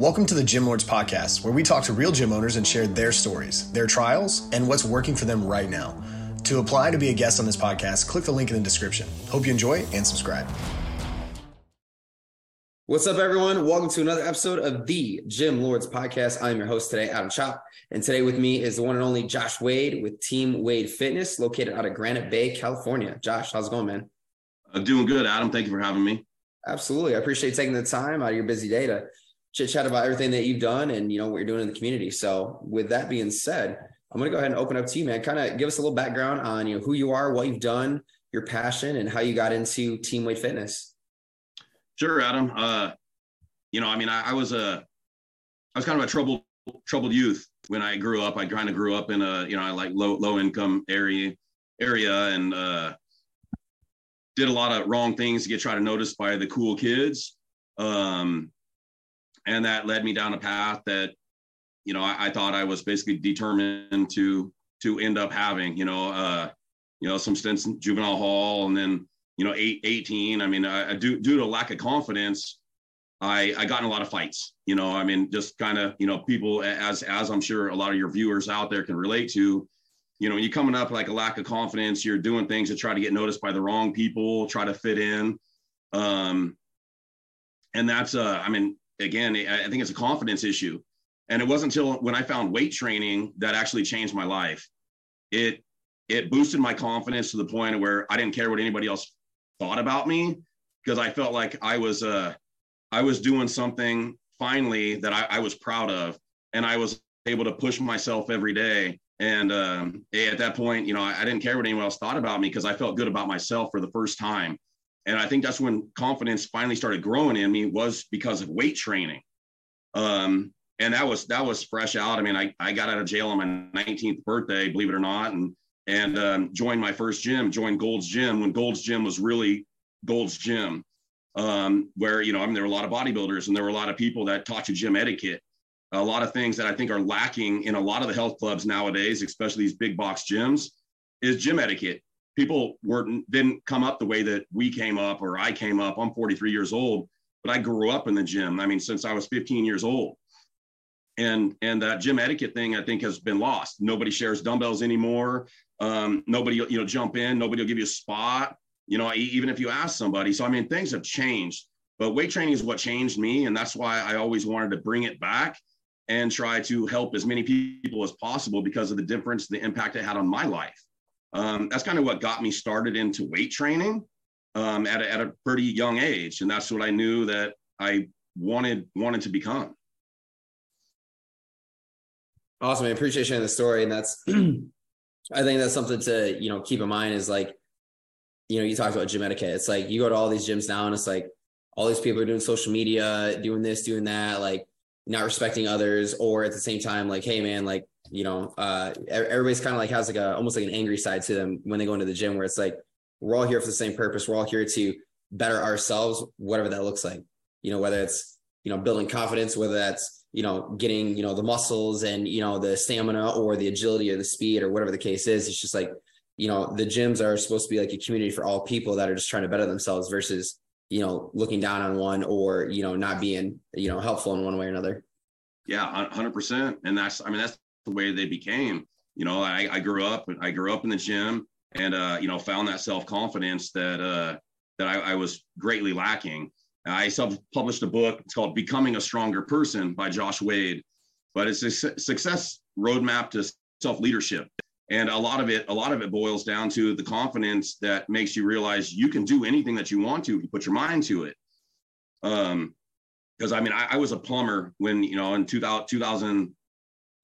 Welcome to the Gym Lords Podcast, where we talk to real gym owners and share their stories, their trials, and what's working for them right now. To apply to be a guest on this podcast, click the link in the description. Hope you enjoy and subscribe. What's up, everyone? Welcome to another episode of the Gym Lords Podcast. I'm your host today, Adam Chop. And today with me is the one and only Josh Wade with Team Wade Fitness, located out of Granite Bay, California. Josh, how's it going, man? I'm doing good, Adam. Thank you for having me. Absolutely. I appreciate taking the time out of your busy day to chit chat about everything that you've done and you know what you're doing in the community. So with that being said, I'm gonna go ahead and open up to you, man. Kind of give us a little background on you know who you are, what you've done, your passion, and how you got into Team Wade Fitness. Sure, Adam. Uh, you know, I mean, I, I was a, I was kind of a troubled troubled youth when I grew up. I kind of grew up in a you know I like low low income area area and uh, did a lot of wrong things to get try to noticed by the cool kids. Um, and that led me down a path that you know I, I, thought I was basically determined to to end up having you know uh you know some stints in juvenile hall and then you know eight, 18 I mean I, I do due to lack of confidence I I got in a lot of fights you know I mean just kind of you know people as as I'm sure a lot of your viewers out there can relate to you know, when you're coming up like a lack of confidence, you're doing things to try to get noticed by the wrong people, try to fit in. Um, and that's, uh, I mean, again, I think it's a confidence issue. And it wasn't until when I found weight training that actually changed my life. It it boosted my confidence to the point where I didn't care what anybody else thought about me because I felt like I was uh I was doing something finally that I, I was proud of, and I was able to push myself every day. And um, at that point, you know, I, I didn't care what anyone else thought about me because I felt good about myself for the first time and I think that's when confidence finally started growing in me was because of weight training. Um, and that was that was fresh out. I mean, I, I got out of jail on my 19th birthday, believe it or not, and and um, joined my first gym, joined Gold's Gym when Gold's Gym was really Gold's Gym, um, where you know I mean there were a lot of bodybuilders and there were a lot of people that taught you gym etiquette, a lot of things that I think are lacking in a lot of the health clubs nowadays, especially these big box gyms, is gym etiquette people weren't didn't come up the way that we came up or I came up. I'm 43 years old, but I grew up in the gym. I mean, since I was 15 years old. And and that gym etiquette thing I think has been lost. Nobody shares dumbbells anymore. Um, nobody you know jump in. Nobody will give you a spot. You know, even if you ask somebody. So I mean, things have changed. But weight training is what changed me, and that's why I always wanted to bring it back and try to help as many people as possible because of the difference, the impact it had on my life um, that's kind of what got me started into weight training um, at, a, at a pretty young age. And that's what I knew that I wanted, wanted to become. Awesome. I appreciate sharing the story. And that's, I think that's something to, you know, keep in mind is like, you know, you talked about gym etiquette. It's like you go to all these gyms now and it's like all these people are doing social media, doing this, doing that, like not respecting others, or at the same time, like, hey man, like you know, uh, everybody's kind of like has like a almost like an angry side to them when they go into the gym, where it's like we're all here for the same purpose. We're all here to better ourselves, whatever that looks like. You know, whether it's you know building confidence, whether that's you know getting you know the muscles and you know the stamina or the agility or the speed or whatever the case is. It's just like you know the gyms are supposed to be like a community for all people that are just trying to better themselves versus you know looking down on one or you know not being you know helpful in one way or another yeah 100% and that's i mean that's the way they became. You know, I, I grew up, I grew up in the gym and, uh, you know, found that self-confidence that, uh, that I, I was greatly lacking. I self-published a book. It's called Becoming a Stronger Person by Josh Wade, but it's a success roadmap to self-leadership. And a lot of it, a lot of it boils down to the confidence that makes you realize you can do anything that you want to if you put your mind to it. Um, because I mean, I, I, was a plumber when you know in 2000, 2000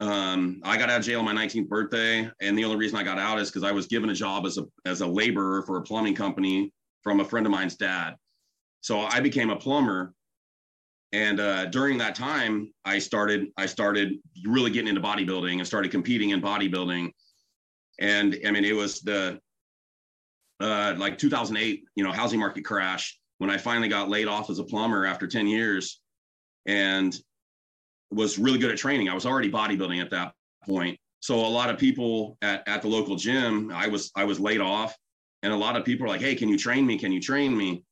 um, I got out of jail on my 19th birthday, and the only reason I got out is because I was given a job as a as a laborer for a plumbing company from a friend of mine's dad. So I became a plumber, and uh, during that time, I started I started really getting into bodybuilding and started competing in bodybuilding. And I mean, it was the uh, like 2008, you know, housing market crash when I finally got laid off as a plumber after 10 years, and was really good at training. I was already bodybuilding at that point. So a lot of people at, at the local gym, I was I was laid off, and a lot of people are like, "Hey, can you train me? Can you train me?"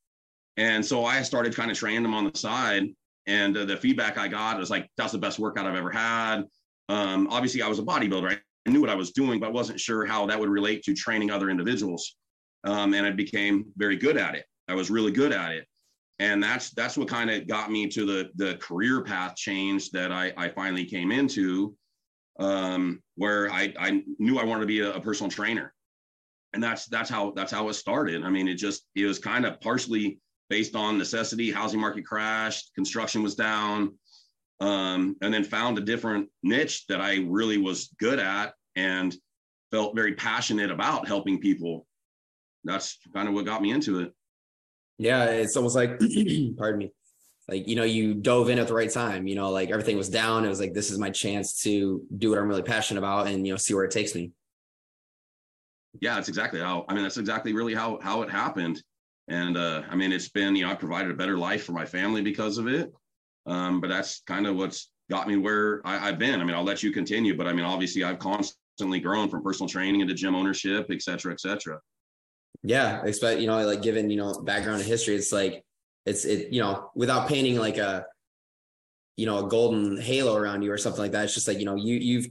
And so I started kind of training them on the side, and uh, the feedback I got was like, that's the best workout I've ever had. Um, obviously, I was a bodybuilder. I knew what I was doing, but I wasn't sure how that would relate to training other individuals. Um, and I became very good at it. I was really good at it. And that's that's what kind of got me to the the career path change that I, I finally came into, um, where I, I knew I wanted to be a, a personal trainer. And that's that's how that's how it started. I mean, it just it was kind of partially based on necessity. Housing market crashed, construction was down, um, and then found a different niche that I really was good at and felt very passionate about helping people. That's kind of what got me into it. Yeah, it's almost like, pardon me, like you know, you dove in at the right time. You know, like everything was down. It was like this is my chance to do what I'm really passionate about, and you know, see where it takes me. Yeah, that's exactly how. I mean, that's exactly really how how it happened. And uh, I mean, it's been, you know, I provided a better life for my family because of it. Um, but that's kind of what's got me where I, have been. I mean, I'll let you continue, but I mean, obviously, I've constantly grown from personal training into gym ownership, et cetera, et cetera. Yeah, expect you know, like given you know background and history, it's like it's it you know without painting like a you know a golden halo around you or something like that. It's just like you know you you've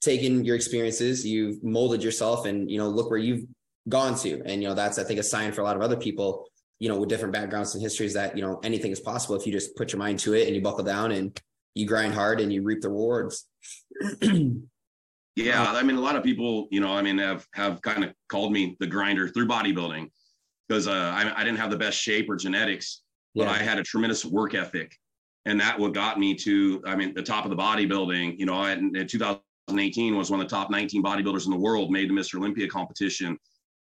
taken your experiences, you've molded yourself, and you know look where you've gone to. And, you know, that's, I think, a sign for a lot of other people, you know, with different backgrounds and histories that, you know, anything is possible if you just put your mind to it and you buckle down and you grind hard and you reap the rewards. yeah. I mean, a lot of people, you know, I mean, have, have kind of called me the grinder through bodybuilding because uh, I, I didn't have the best shape or genetics, but yeah. I had a tremendous work ethic. And that what got me to, I mean, the top of the bodybuilding, you know, I, in 2018 was one of the top 19 bodybuilders in the world, made the Mr. Olympia competition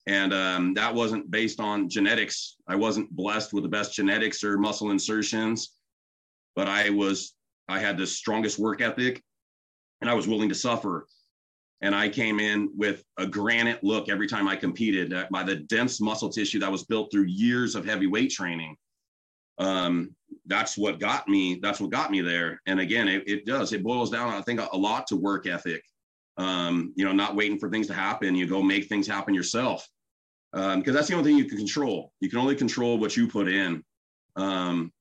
and um, that wasn't based on genetics. I wasn't blessed with the best genetics or muscle insertions, but I was I had the strongest work ethic, and I was willing to suffer. And I came in with a granite look every time I competed uh, by the dense muscle tissue that was built through years of heavy weight training. Um, that's what got me. That's what got me there. And again, it, it does. It boils down, I think, a, a lot to work ethic. Um, you know, not waiting for things to happen. You go make things happen yourself because um, that's the only thing you can control. You can only control what you put in, um,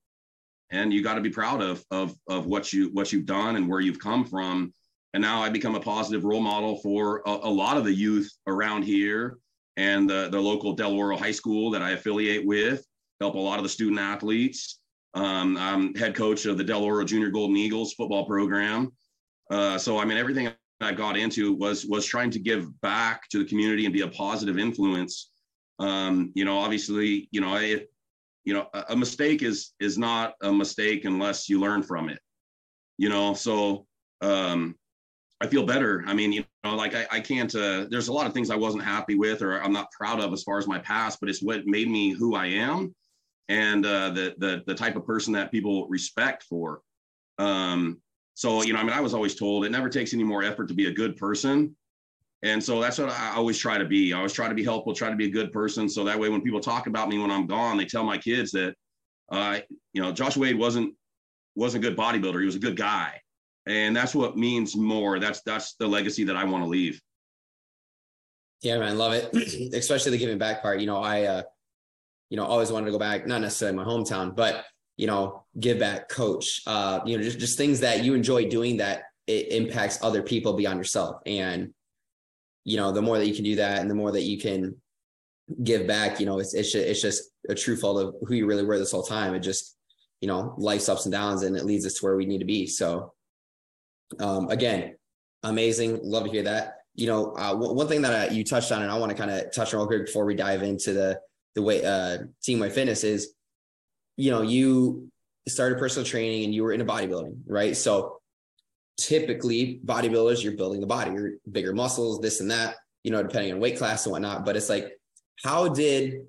and you got to be proud of of of what you what you've done and where you've come from. And now I become a positive role model for a, a lot of the youth around here and the the local Del Oro High School that I affiliate with. Help a lot of the student athletes. Um, I'm head coach of the Del Oro Junior Golden Eagles football program. Uh, so I mean, everything I got into was was trying to give back to the community and be a positive influence um, you know, obviously, you know, if you know, a, a mistake is is not a mistake unless you learn from it. You know, so um, I feel better. I mean, you know, like I, I can't. Uh, there's a lot of things I wasn't happy with, or I'm not proud of as far as my past, but it's what made me who I am, and uh, the the the type of person that people respect for. Um, so you know, I mean, I was always told it never takes any more effort to be a good person and so that's what I always try to be. I always try to be helpful, try to be a good person. So that way, when people talk about me when I'm gone, they tell my kids that, uh, you know, Josh Wade wasn't wasn't a good bodybuilder. He was a good guy, and that's what means more. That's that's the legacy that I want to leave. Yeah, man, love it. Especially the giving back part. You know, I, uh, you know, always wanted to go back, not necessarily my hometown, but you know, give back, coach. Uh, you know, just just things that you enjoy doing that it impacts other people beyond yourself, and you know, the more that you can do that and the more that you can give back, you know, it's, it's, just, it's just a true fault of who you really were this whole time. It just, you know, life's ups and downs and it leads us to where we need to be. So, um, again, amazing. Love to hear that. You know, uh, w- one thing that uh, you touched on, and I want to kind of touch on real quick before we dive into the, the way, uh, Team Wade Fitness is, you know, you started personal training and you were into bodybuilding, right? So typically bodybuilders, you're building the body, you're bigger muscles, this and that, you know, depending on weight class and whatnot. But it's like, how did,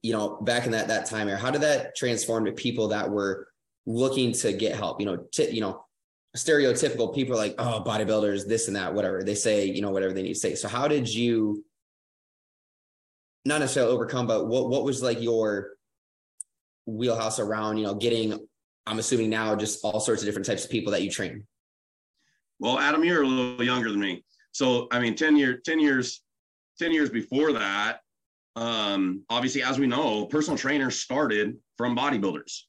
you know, back in that that time here, how did that transform to people that were looking to get help? You know, t- you know, stereotypical people are like, oh, bodybuilders, this and that, whatever. They say, you know, whatever they need to say. So how did you not necessarily overcome, but what what was like your wheelhouse around, you know, getting I'm assuming now just all sorts of different types of people that you train? Well, Adam, you're a little younger than me. So, I mean, 10 year, 10 years, 10 years before that, um, obviously, as we know, personal trainers started from bodybuilders.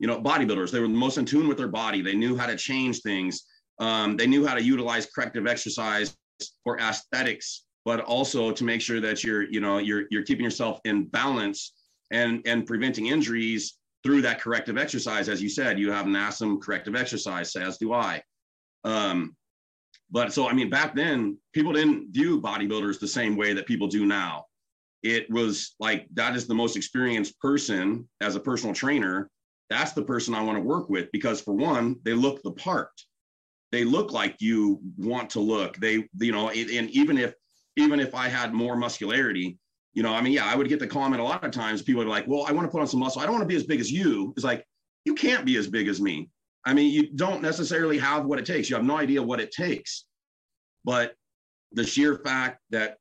You know, bodybuilders. They were the most in tune with their body. They knew how to change things. Um, they knew how to utilize corrective exercise for aesthetics, but also to make sure that you're, you know, you're you're keeping yourself in balance and and preventing injuries through that corrective exercise. As you said, you have NASM corrective exercise, as do I. Um, but so I mean, back then people didn't view bodybuilders the same way that people do now. It was like that is the most experienced person as a personal trainer. That's the person I want to work with because for one, they look the part. They look like you want to look. They, you know, and even if even if I had more muscularity, you know, I mean, yeah, I would get the comment a lot of times. People are like, "Well, I want to put on some muscle. I don't want to be as big as you." It's like you can't be as big as me. I mean, you don't necessarily have what it takes. You have no idea what it takes. But the sheer fact that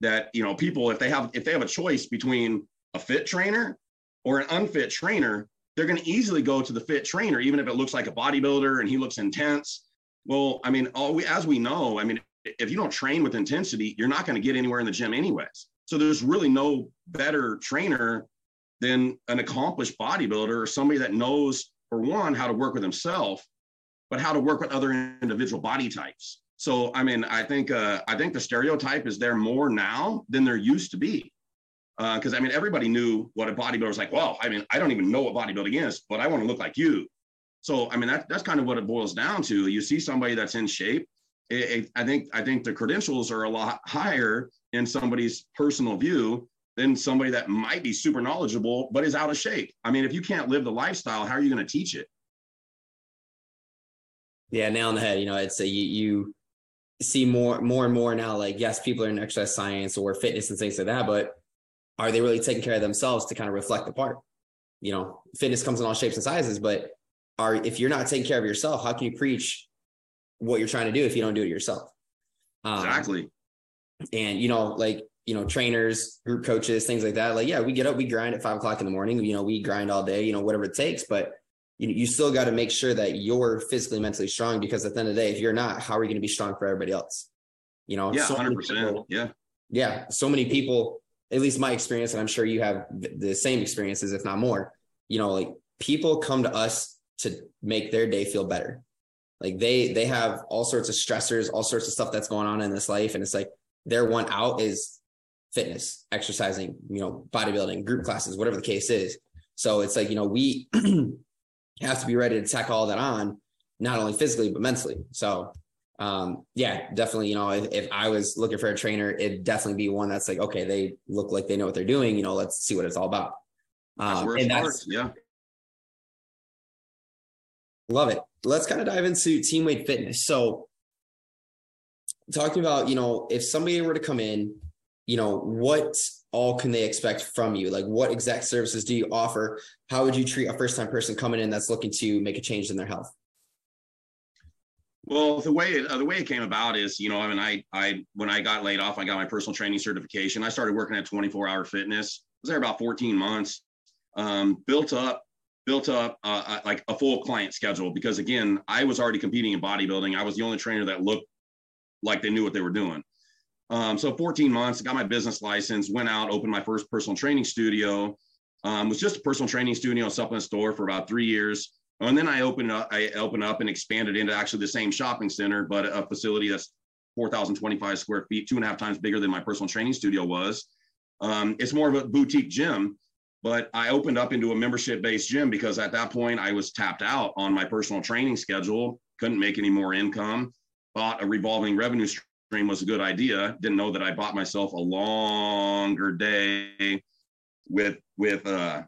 that you know people, if they have if they have a choice between a fit trainer or an unfit trainer, they're going to easily go to the fit trainer, even if it looks like a bodybuilder and he looks intense. Well, I mean, all we as we know, I mean, if you don't train with intensity, you're not going to get anywhere in the gym anyways. So there's really no better trainer than an accomplished bodybuilder or somebody that knows for one, how to work with himself, but how to work with other individual body types. So, I mean, I think uh, I think the stereotype is there more now than there used to be. Because uh, I mean, everybody knew what a bodybuilder was like. Well, I mean, I don't even know what bodybuilding is, but I want to look like you. So, I mean, that, that's kind of what it boils down to. You see somebody that's in shape. It, it, I think I think the credentials are a lot higher in somebody's personal view than somebody that might be super knowledgeable but is out of shape. I mean, if you can't live the lifestyle, how are you going to teach it? Yeah, nail on the head. You know, I'd say you, you see more, more and more now. Like, yes, people are in exercise science or fitness and things like that, but are they really taking care of themselves to kind of reflect the part? You know, fitness comes in all shapes and sizes, but are if you're not taking care of yourself, how can you preach what you're trying to do if you don't do it yourself? Um, exactly. And you know, like you know, trainers, group coaches, things like that. Like, yeah, we get up, we grind at five o'clock in the morning. You know, we grind all day. You know, whatever it takes. But you you still got to make sure that you're physically, mentally strong because at the end of the day, if you're not, how are you going to be strong for everybody else? You know, yeah, hundred percent. Yeah, yeah. So many people, at least my experience, and I'm sure you have the same experiences, if not more. You know, like people come to us to make their day feel better. Like they they have all sorts of stressors, all sorts of stuff that's going on in this life, and it's like their one out is fitness, exercising, you know, bodybuilding, group mm-hmm. classes, whatever the case is. So it's like, you know, we have to be ready to tack all that on, not only physically, but mentally. So um, yeah, definitely, you know, if, if I was looking for a trainer, it'd definitely be one that's like, okay, they look like they know what they're doing, you know, let's see what it's all about. Um, that's and that's, yeah. Love it. Let's kind of dive into Team Wade Fitness. So talking about, you know, if somebody were to come in, you know, what all can they expect from you? Like what exact services do you offer? How would you treat a first time person coming in that's looking to make a change in their health? Well, the way it, uh, the way it came about is, you know, I mean, I I when I got laid off, I got my personal training certification. I started working at 24 Hour Fitness. I was there about 14 months. Um, built up built up uh, uh, like a full client schedule because again, I was already competing in bodybuilding. I was the only trainer that looked like they knew what they were doing. Um, so 14 months, got my business license, went out, opened my first personal training studio. Um, was just a personal training studio and supplement store for about three years. And then I opened up, I opened up and expanded into actually the same shopping center, but a facility that's 4,025 square feet, two and a half times bigger than my personal training studio was. Um, it's more of a boutique gym, but I opened up into a membership based gym because at that point I was tapped out on my personal training schedule, couldn't make any more income, bought a revolving revenue stream stream was a good idea. Didn't know that I bought myself a longer day with with uh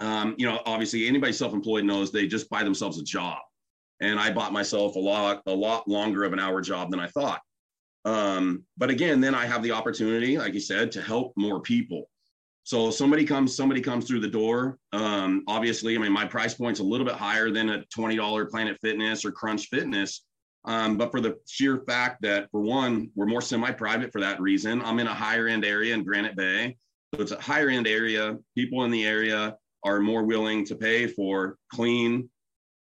um, you know, obviously anybody self-employed knows they just buy themselves a job. And I bought myself a lot, a lot longer of an hour job than I thought. Um, but again, then I have the opportunity, like you said, to help more people. So somebody comes, somebody comes through the door. Um, obviously, I mean, my price point's a little bit higher than a $20 Planet Fitness or Crunch Fitness. Um, but for the sheer fact that, for one, we're more semi-private for that reason. I'm in a higher end area in Granite Bay, so it's a higher end area. People in the area are more willing to pay for clean,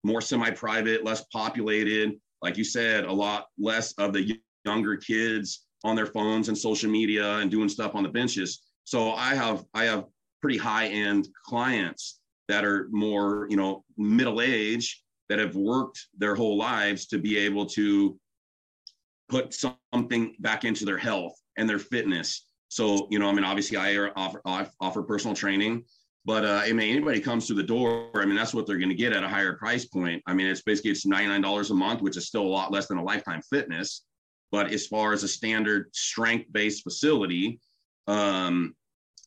more semi-private, less populated. Like you said, a lot less of the younger kids on their phones and social media and doing stuff on the benches. So I have I have pretty high end clients that are more, you know, middle age that have worked their whole lives to be able to put something back into their health and their fitness. So, you know, I mean, obviously I offer, offer personal training, but uh, I mean, anybody comes through the door, I mean, that's what they're going to get at a higher price point. I mean, it's basically, it's $99 a month, which is still a lot less than a lifetime fitness. But as far as a standard strength-based facility, um,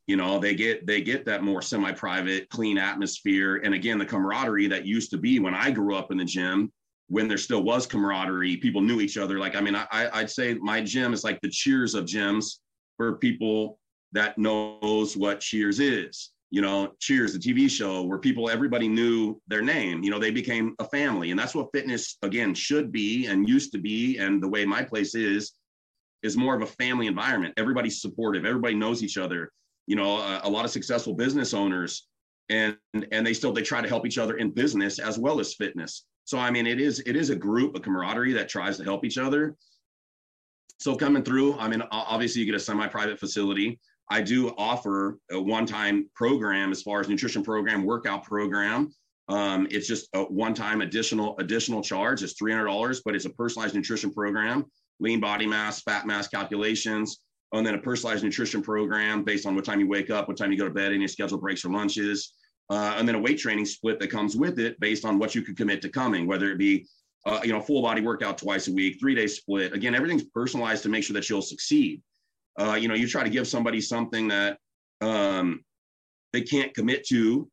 you know they get they get that more semi-private clean atmosphere and again the camaraderie that used to be when i grew up in the gym when there still was camaraderie people knew each other like i mean I, i'd say my gym is like the cheers of gyms for people that knows what cheers is you know cheers the tv show where people everybody knew their name you know they became a family. And that's what fitness again should be and used to be. And the way my place is is more of a family environment. Everybody's supportive. Everybody knows each other. You know a, a, lot of successful business owners and and they still they try to help each other in business as well as fitness. So i mean it is it is a group a camaraderie that tries to help each other. So coming through i mean obviously you get a semi-private facility i do offer a one-time program as far as nutrition program workout program um, it's just a one-time additional additional charge it's $300 but it's a personalized nutrition program lean body mass fat mass calculations and then a personalized nutrition program based on what time you wake up, what time you go to bed, any scheduled breaks or lunches, uh, and then a weight training split that comes with it based on what you could commit to coming, whether it be uh, you know full body workout twice a week, three day split. Again, everything's personalized to make sure that you'll succeed. Uh, you know, you try to give somebody something that um, they can't commit to,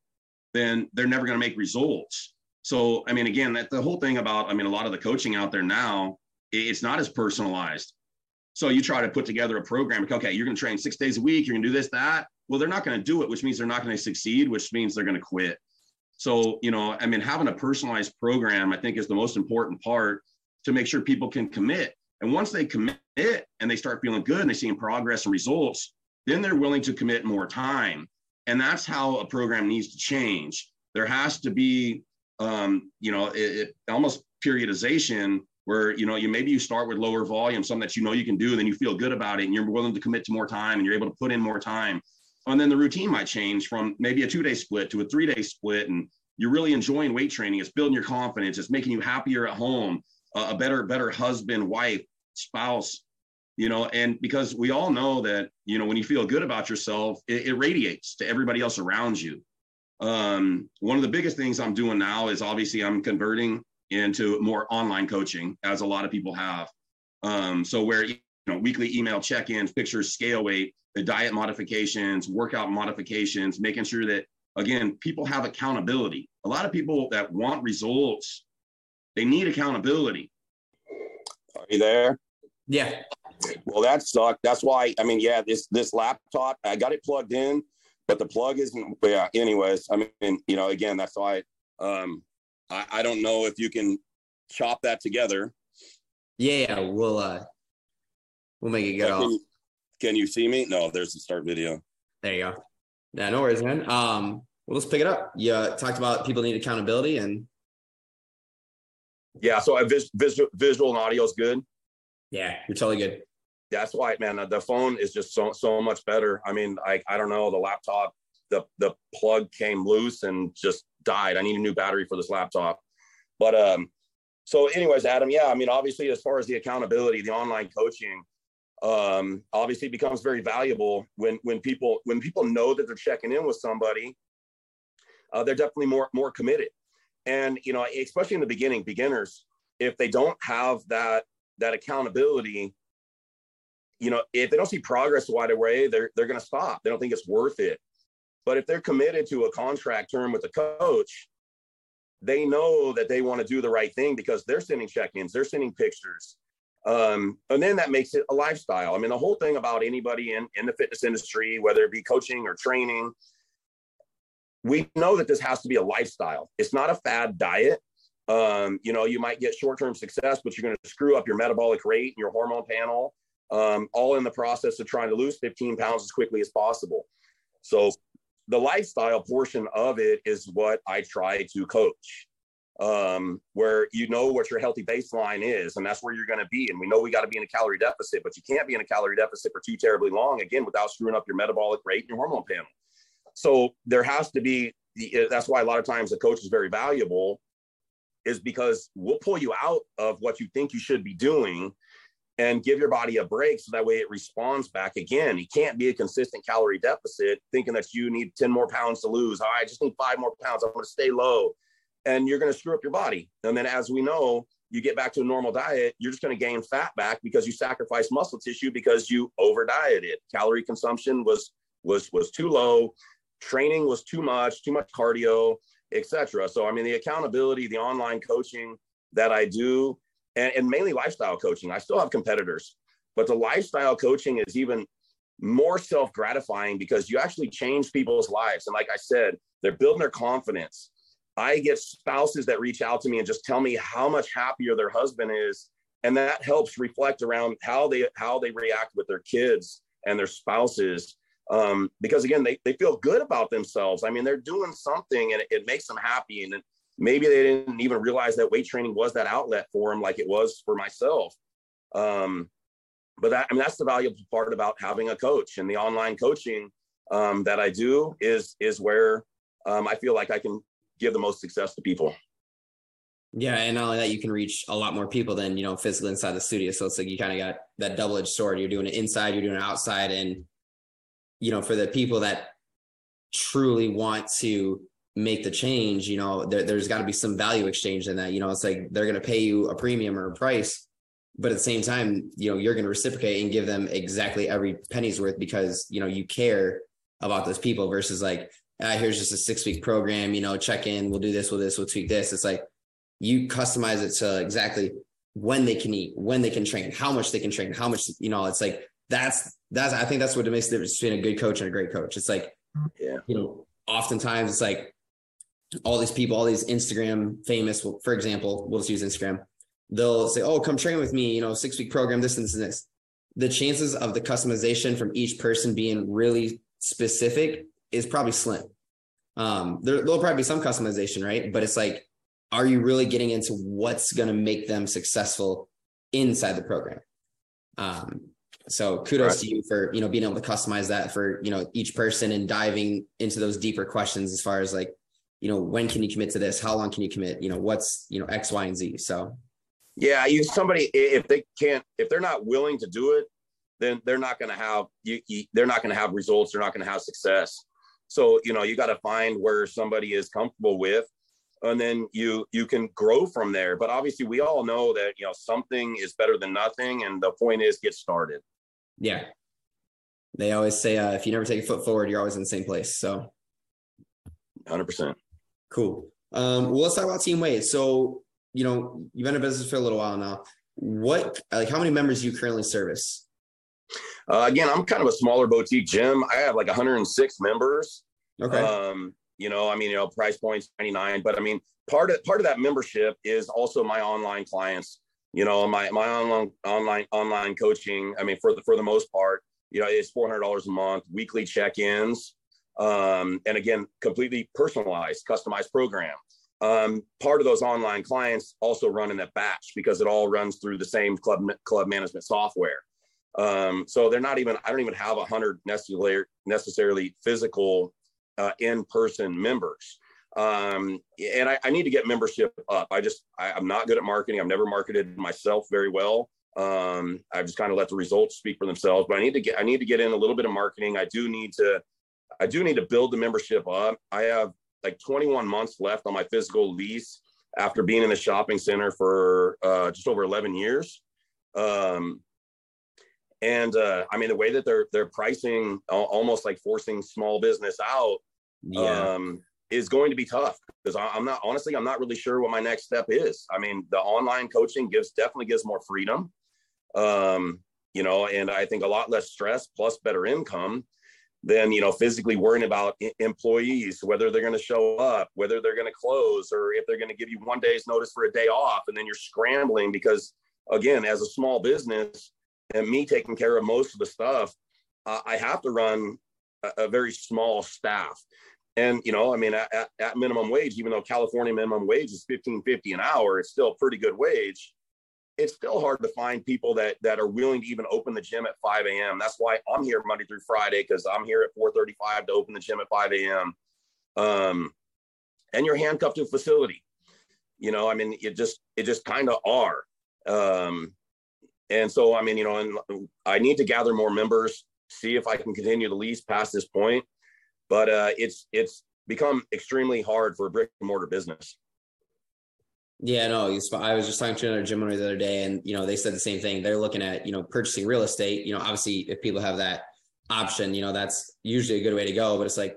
then they're never going to make results. So, I mean, again, that the whole thing about, I mean, a lot of the coaching out there now, it's not as personalized. So you try to put together a program. Like, okay, you're going to train six days a week. You're going to do this, that. Well, they're not going to do it, which means they're not going to succeed, which means they're going to quit. So, you know, I mean, having a personalized program, I think, is the most important part to make sure people can commit. And once they commit and they start feeling good and they're seeing progress and results, then they're willing to commit more time. And that's how a program needs to change. There has to be, um, you know, it, it, almost periodization where you know you maybe you start with lower volume something that you know you can do then you feel good about it and you're willing to commit to more time and you're able to put in more time and then the routine might change from maybe a two day split to a three day split and you're really enjoying weight training it's building your confidence it's making you happier at home a better better husband wife spouse you know and because we all know that you know when you feel good about yourself it, it radiates to everybody else around you um, one of the biggest things i'm doing now is obviously i'm converting into more online coaching, as a lot of people have. Um, so where you know weekly email check-ins, pictures, scale weight, the diet modifications, workout modifications, making sure that again people have accountability. A lot of people that want results, they need accountability. Are you there? Yeah. Well, that sucked. That's why I mean, yeah, this this laptop, I got it plugged in, but the plug isn't. Yeah. Anyways, I mean, you know, again, that's why. Um, I, I don't know if you can chop that together. Yeah, we'll uh we'll make it get off. Can, can, you see me? No, there's the start video. There you go. Yeah, no worries, man. Um, well, let's pick it up. You uh, talked about people need accountability and yeah, so I vis- visual, visual and audio is good. Yeah, you're totally good. That's why, man. The phone is just so so much better. I mean, I I don't know the laptop. The the plug came loose and just died. I need a new battery for this laptop. But um, so anyways, Adam, yeah, I mean, obviously, as far as the accountability, the online coaching, um, obviously becomes very valuable when when people when people know that they're checking in with somebody. Uh, they're definitely more more committed, and you know, especially in the beginning, beginners, if they don't have that that accountability, you know, if they don't see progress right away, they're they're going to stop. They don't think it's worth it. But if they're committed to a contract term with a coach, they know that they want to do the right thing because they're sending check-ins, they're sending pictures. Um, and then that makes it a lifestyle. I mean, the whole thing about anybody in, in the fitness industry, whether it be coaching or training, we know that this has to be a lifestyle. It's not a fad diet. Um, you know, you might get short-term success, but you're going to screw up your metabolic rate and your hormone panel, um, all in the process of trying to lose 15 pounds as quickly as possible. So the lifestyle portion of it is what I try to coach. Um, where you know what your healthy baseline is, and that's where you're going to be. And we know we got to be in a calorie deficit, but you can't be in a calorie deficit for too terribly long, again, without screwing up your metabolic rate and your hormone panel. So there has to be that's why a lot of times a coach is very valuable is because we'll pull you out of what you think you should be doing and give your body a break so that way it responds back again. You can't be a consistent calorie deficit thinking that you need 10 more pounds to lose. Oh, I just need five more pounds. I'm going to stay low. And you're going to screw up your body. And then, as we know, you get back to a normal diet, you're just going to gain fat back because you sacrifice muscle tissue because you over dieted. Calorie consumption was was was too low, training was too much, too much cardio, etc. So I mean, the accountability, the online coaching that I do, and, and mainly lifestyle coaching. I still have competitors, but the lifestyle coaching is even more self gratifying because you actually change people's lives. And like I said, they're building their confidence I get spouses that reach out to me and just tell me how much happier their husband is, and that helps reflect around how they how they react with their kids and their spouses. Um, because again, they, they feel good about themselves. I mean, they're doing something and it, it makes them happy. And maybe they didn't even realize that weight training was that outlet for them, like it was for myself. Um, but that, I mean, that's the valuable part about having a coach and the online coaching um, that I do is is where um, I feel like I can give the most success to people. Yeah, and not only that, you can reach a lot more people than you know physically inside the studio. So it's like you kind of got that double edged sword. You're doing it inside, you're doing it outside, and you know for the people that truly want to make the change, you know there, there's got to be some value exchange in that. You know, it's like they're going to pay you a premium or a price, but at the same time, you know you're going to reciprocate and give them exactly every penny's worth because you know you care about those people versus like ah, here's just a six week program, you know, check in, we'll do this, we'll this, we'll tweak this. It's like you customize it to exactly when they can eat, when they can train, how much they can train, how much, you know, it's like that's that's I think that's what it makes the difference between a good coach and a great coach. It's like, yeah, you know, oftentimes it's like all these people, all these Instagram famous, for example, we'll just use Instagram. They'll say, Oh, come train with me, you know, six week program, this and this and this. The chances of the customization from each person being really specific is probably slim. Um, there, there'll probably be some customization, right? But it's like, are you really getting into what's going to make them successful inside the program? Um, so kudos right. to you for you know being able to customize that for you know each person and diving into those deeper questions as far as like you know when can you commit to this how long can you commit you know what's you know x y and z so yeah you somebody if they can't if they're not willing to do it then they're not going to have you, you they're not going to have results they're not going to have success so, you know, you got to find where somebody is comfortable with and then you you can grow from there. But obviously we all know that, you know, something is better than nothing and the point is get started. Yeah. They always say uh, if you never take a foot forward, you're always in the same place. So 100%. Cool. Um, well, let's talk about Team Wade. So, you know, you've been in business for a little while now. What, like, how many members do you currently service? Uh, again, I'm kind of a smaller boutique gym. I have like 106 members. Okay. Um, you know, I mean, you know, price points 99, but I mean, part of part of that membership is also my online clients. You know, my my online online online coaching. I mean, for the for the most part, you know, it's four hundred dollars a month, weekly check-ins, um, and again, completely personalized, customized program. Um, part of those online clients also run in that batch because it all runs through the same club club management software. Um, so they're not even, I don't even have a hundred necessarily, necessarily physical uh, in-person members. Um, and I, I, need to get membership up. I just, I, am not good at marketing. I've never marketed myself very well. Um, I've just kind of let the results speak for themselves, but I need to get, I need to get in a little bit of marketing. I do need to, I do need to build the membership up. I have like 21 months left on my physical lease after being in the shopping center for uh, just over 11 years. Um, and uh, I mean, the way that they're they're pricing, almost like forcing small business out, yeah. um, is going to be tough because I'm not honestly, I'm not really sure what my next step is. I mean, the online coaching gives definitely gives more freedom, um, you know, and I think a lot less stress plus better income than you know physically worrying about employees whether they're going to show up whether they're going to close or if they're going to give you one day's notice for a day off and then you're scrambling because again as a small business and me taking care of most of the stuff, uh, I have to run a, a, very small staff. And you know, I mean, at, at, minimum wage, even though California minimum wage is fifteen fifty an hour, it's still a pretty good wage. It's still hard to find people that that are willing to even open the gym at five a.m. That's why I'm here Monday through Friday because I'm here at four thirty five to open the gym at five a.m. Um, and you're handcuffed to a facility. You know, I mean, it just it just kind of are. Um, and so, I mean, you know, and I need to gather more members, see if I can continue to lease past this point. But uh, it's it's become extremely hard for a brick and mortar business. Yeah, no, I was just talking to another gym owner the other day, and you know, they said the same thing. They're looking at you know purchasing real estate. You know, obviously, if people have that option, you know, that's usually a good way to go. But it's like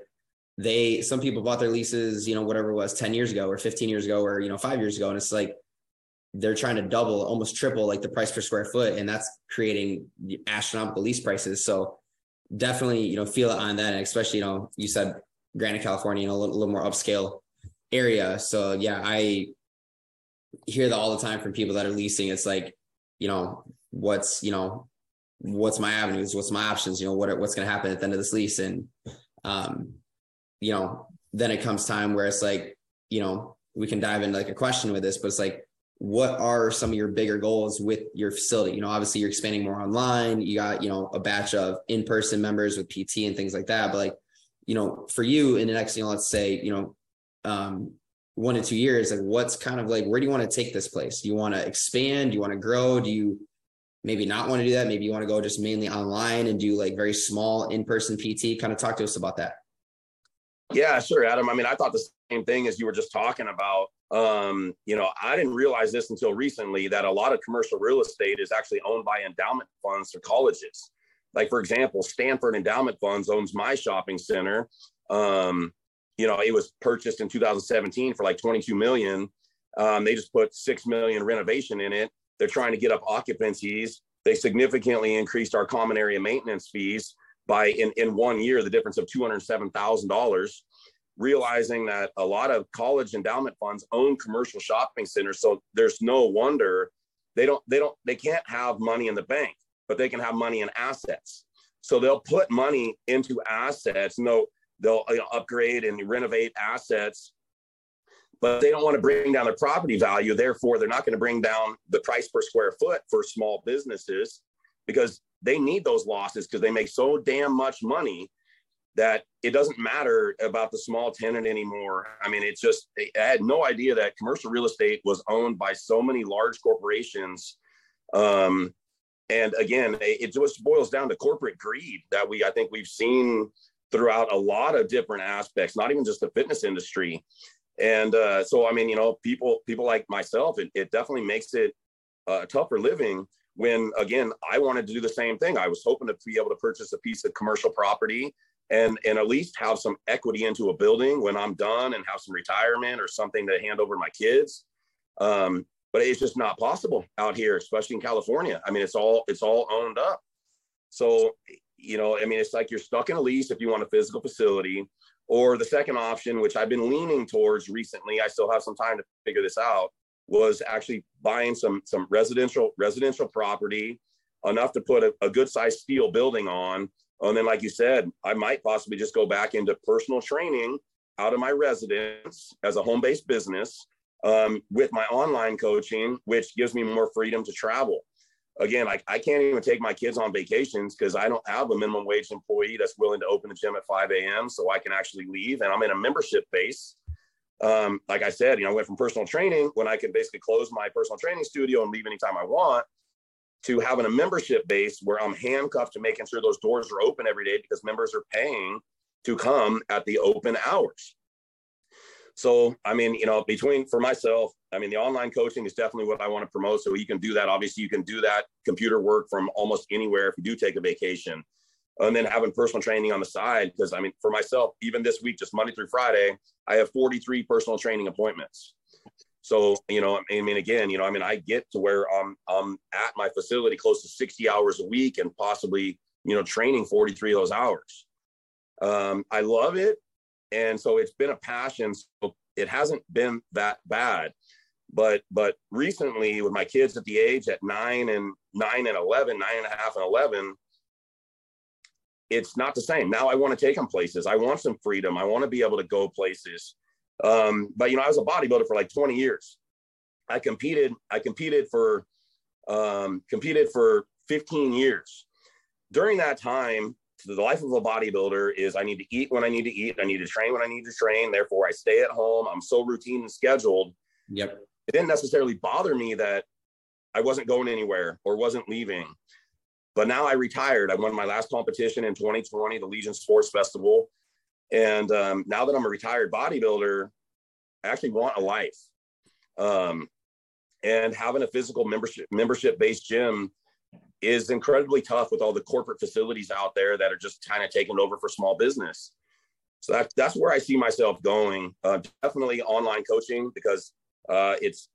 they, some people bought their leases, you know, whatever it was, ten years ago, or fifteen years ago, or you know, five years ago, and it's like they're trying to double, almost triple, like the price per square foot, and that's creating astronomical lease prices. So definitely, you know, feel it on that, and especially, you know, you said Granite, California, know, a little, little more upscale area. So yeah, I hear that all the time from people that are leasing. It's like, you know, what's, you know, what's my avenues? What's my options? You know, what, what's going to happen at the end of this lease? And, um, you know, then it comes time where it's like, you know, we can dive into like a question with this, but it's like, what are some of your bigger goals with your facility? You know, obviously you're expanding more online. You got, you know, a batch of in-person members with PT and things like that. But like, you know, for you in the next, you know, let's say, you know, um, one to two years, like what's kind of like, where do you want to take this place? Do you want to expand? Do you want to grow? Do you maybe not want to do that? Maybe you want to go just mainly online and do like very small in-person PT. Kind of talk to us about that. Yeah, sure, Adam. I mean, I thought the same thing as you were just talking about. Um, you know, I didn't realize this until recently that a lot of commercial real estate is actually owned by endowment funds for colleges. Like, for example, Stanford Endowment Funds owns my shopping center. Um, you know, it was purchased in 2017 for like 22 million. Um, they just put six million renovation in it. They're trying to get up occupancies. They significantly increased our common area maintenance fees by in, in one year, the difference of $207,000, realizing that a lot of college endowment funds own commercial shopping centers. So there's no wonder they don't, they don't, they can't have money in the bank, but they can have money in assets. So they'll put money into assets. No, they'll you know, upgrade and renovate assets but they don't want to bring down the property value therefore they're not going to bring down the price per square foot for small businesses because they need those losses because they make so damn much money that it doesn't matter about the small tenant anymore. I mean, it's just, I had no idea that commercial real estate was owned by so many large corporations. Um, and again, it just boils down to corporate greed that we, I think we've seen throughout a lot of different aspects, not even just the fitness industry. And uh, so, I mean, you know, people people like myself, it, it definitely makes it uh, tougher living. When again, I wanted to do the same thing. I was hoping to be able to purchase a piece of commercial property and and at least have some equity into a building when I'm done and have some retirement or something to hand over my kids. Um, but it's just not possible out here, especially in California. I mean, it's all it's all owned up. So you know, I mean, it's like you're stuck in a lease if you want a physical facility. Or the second option, which I've been leaning towards recently, I still have some time to figure this out, was actually buying some some residential residential property enough to put a, a good sized steel building on. And then, like you said, I might possibly just go back into personal training out of my residence as a home based business um, with my online coaching, which gives me more freedom to travel again, I, I can't even take my kids on vacations because I don't have a minimum wage employee that's willing to open the gym at 5 a.m. so I can actually leave. And I'm in a membership base. Um, like I said, you know, I went from personal training when I can basically close my personal training studio and leave anytime I want to having a membership base where I'm handcuffed to making sure those doors are open every day because members are paying to come at the open hours. So, I mean, you know, between for myself, I mean, the online coaching is definitely what I want to promote. So you can do that. Obviously, you can do that computer work from almost anywhere if you do take a vacation. And then having personal training on the side, because I mean, for myself, even this week, just Monday through Friday, I have 43 personal training appointments. So, you know, I mean, again, you know, I mean, I get to where I'm, I'm at my facility close to 60 hours a week and possibly, you know, training 43 of those hours. Um, I love it. And so it's been a passion. So it hasn't been that bad. But but recently with my kids at the age at nine and nine and 11, nine and a half and 11, it's not the same. Now I want to take them places. I want some freedom. I want to be able to go places. Um, but you know, I was a bodybuilder for like 20 years. I competed, I competed for um, competed for 15 years. During that time, the life of a bodybuilder is I need to eat when I need to eat. I need to train when I need to train. Therefore, I stay at home. I'm so routine and scheduled. Yep. It didn't necessarily bother me that I wasn't going anywhere or wasn't leaving. But now I retired. I won my last competition in 2020, the Legion Sports Festival. And um, now that I'm a retired bodybuilder, I actually want a life. Um, and having a physical membership membership based gym is incredibly tough with all the corporate facilities out there that are just kind of taking over for small business. So that's that's where I see myself going. Uh, definitely online coaching because uh, it's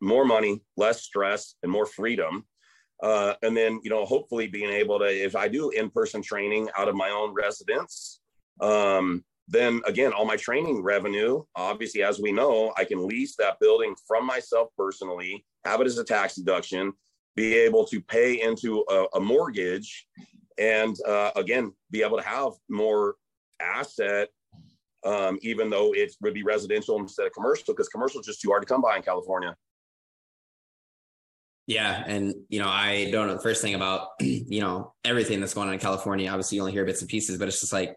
more money, less stress, and more freedom. Uh, and then you know, hopefully, being able to, if I do in-person training out of my own residence, um, then again, all my training revenue, obviously, as we know, I can lease that building from myself personally, have it as a tax deduction, be able to pay into a, a mortgage, and uh, again, be able to have more asset, um, even though it would be residential instead of commercial, because commercial is just too hard to come by in California. Yeah, and you know, I don't know the first thing about you know everything that's going on in California. Obviously, you only hear bits and pieces, but it's just like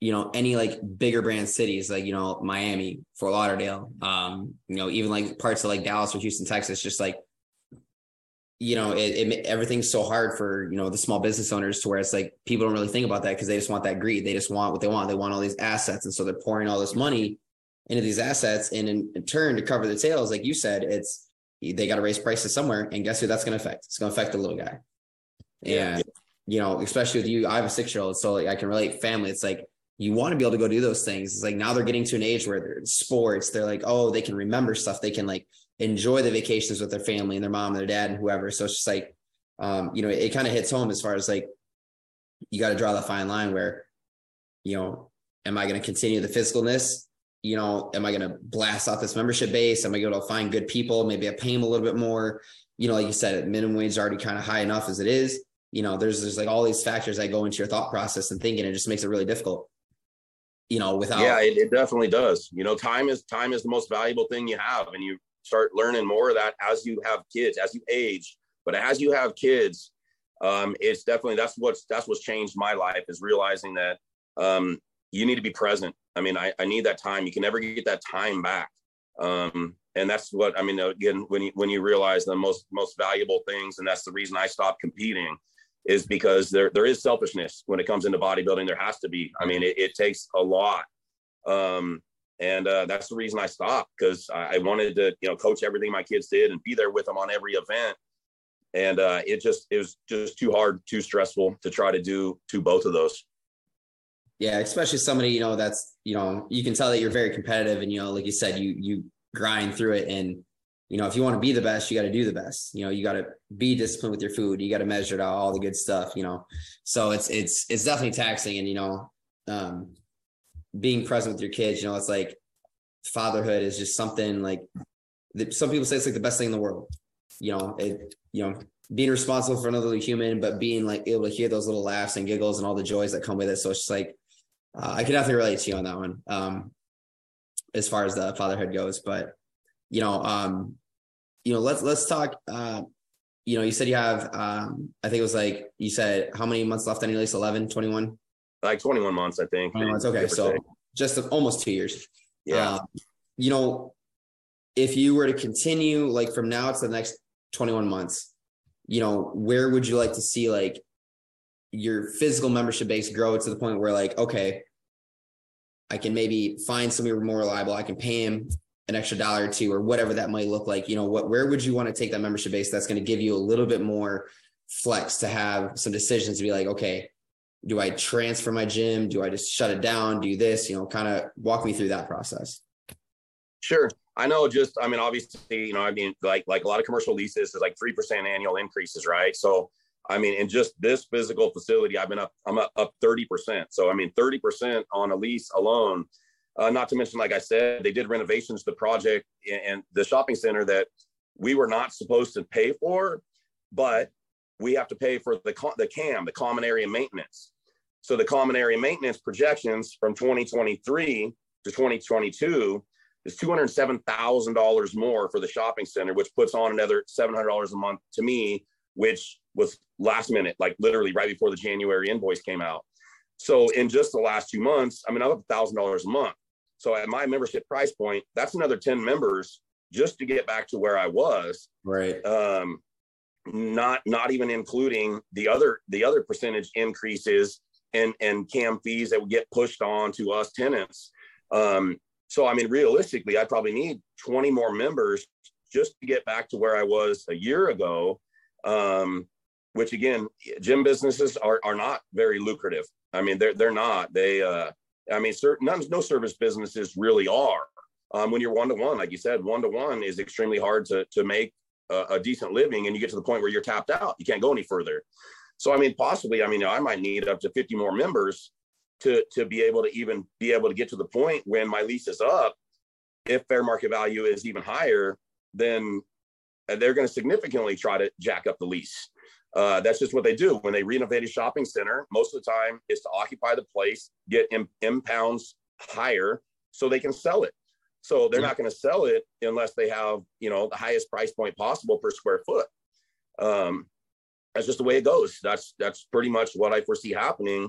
you know any like bigger brand cities like you know Miami, Fort Lauderdale, um, you know even like parts of like Dallas or Houston, Texas, just like you know it, it everything's so hard for you know the small business owners to where it's like people don't really think about that because they just want that greed. They just want what they want. They want all these assets, and so they're pouring all this money into these assets, and in, in turn to cover the tails, like you said, it's they got to raise prices somewhere, and guess who that's going to affect? It's going to affect the little guy. And yeah. you know, especially with you, I have a six year old, so like I can relate. Family, it's like you want to be able to go do those things. It's like now they're getting to an age where they're in sports. They're like, oh, they can remember stuff. They can like enjoy the vacations with their family and their mom and their dad and whoever. So it's just like, um, you know, it, it kind of hits home as far as like, you got to draw the fine line where, you know, am I going to continue the physicalness? You know, am I going to blast out this membership base? Am I going to find good people? Maybe I pay them a little bit more. You know, like you said, minimum wage is already kind of high enough as it is. You know, there's there's like all these factors that go into your thought process and thinking. It just makes it really difficult you know, without yeah, it, it, definitely does. You know, time is time is the most valuable thing you have, and you start learning more of that as you have kids, as you age. But as you have kids, um, it's definitely that's what's that's what's changed my life is realizing that um, you need to be present. I mean, I, I need that time. You can never get that time back. Um, and that's what I mean. Again, when you when you realize the most most valuable things, and that's the reason I stopped competing is because there there is selfishness when it comes into bodybuilding. There has to be. I mean, it, it takes a lot, um, and uh, that's the reason I stopped because I, I, wanted to you know coach everything my kids did and be there with them on every event. And uh, it just it was just too hard, too stressful to try to do to both of those. Yeah, especially somebody you know that's you know you can tell that you're very competitive and you know like you said you you grind through it and you know, if you want to be the best, you got to do the best. You know, you got to be disciplined with your food. You got to measure out all the good stuff. You know, so it's it's it's definitely taxing. And you know, um, being present with your kids. You know, it's like fatherhood is just something like some people say it's like the best thing in the world. You know, it you know being responsible for another human, but being like able to hear those little laughs and giggles and all the joys that come with it. So it's just like uh, I can definitely relate to you on that one. Um, as far as the fatherhood goes, but you know, um, you know, let's let's talk. Uh, you know, you said you have, um, I think it was like you said, how many months left on your lease? 11, 21? Like 21 months, I think. 21 months. Okay, so just almost two years. Yeah. Uh, you know, if you were to continue like from now to the next 21 months, you know, where would you like to see like your physical membership base grow to the point where like, okay, I can maybe find somebody more reliable. I can pay him an extra dollar or two or whatever that might look like you know what where would you want to take that membership base that's going to give you a little bit more flex to have some decisions to be like okay do i transfer my gym? Do i just shut it down? Do this you know kind of walk me through that process. Sure. I know just i mean obviously you know i mean like like a lot of commercial leases is like 3% annual increases right? So i mean in just this physical facility i've been up i'm up, up 30% so i mean 30% on a lease alone uh, not to mention, like I said, they did renovations to the project and the shopping center that we were not supposed to pay for, but we have to pay for the, the CAM, the common area maintenance. So the common area maintenance projections from 2023 to 2022 is $207,000 more for the shopping center, which puts on another $700 a month to me, which was last minute, like literally right before the January invoice came out. So in just the last two months, I mean, I'm up a thousand dollars a month. So at my membership price point, that's another 10 members just to get back to where I was. Right. Um, not not even including the other the other percentage increases and and cam fees that would get pushed on to us tenants. Um, so I mean, realistically, I probably need 20 more members just to get back to where I was a year ago. Um, which again, gym businesses are are not very lucrative. I mean, they're they're not. They uh, I mean, certain none, no service businesses really are. Um, when you're one to one, like you said, one to one is extremely hard to to make a, a, decent living, and you get to the point where you're tapped out. You can't go any further. So, I mean, possibly, I mean, I might need up to 50 more members to to be able to even be able to get to the point when my lease is up. If fair market value is even higher, then they're going to significantly try to jack up the lease. Uh, that's just what they do when they renovate a shopping center. Most of the time, is to occupy the place, get M, M pounds higher, so they can sell it. So they're not going to sell it unless they have, you know, the highest price point possible per square foot. Um, that's just the way it goes. That's that's pretty much what I foresee happening.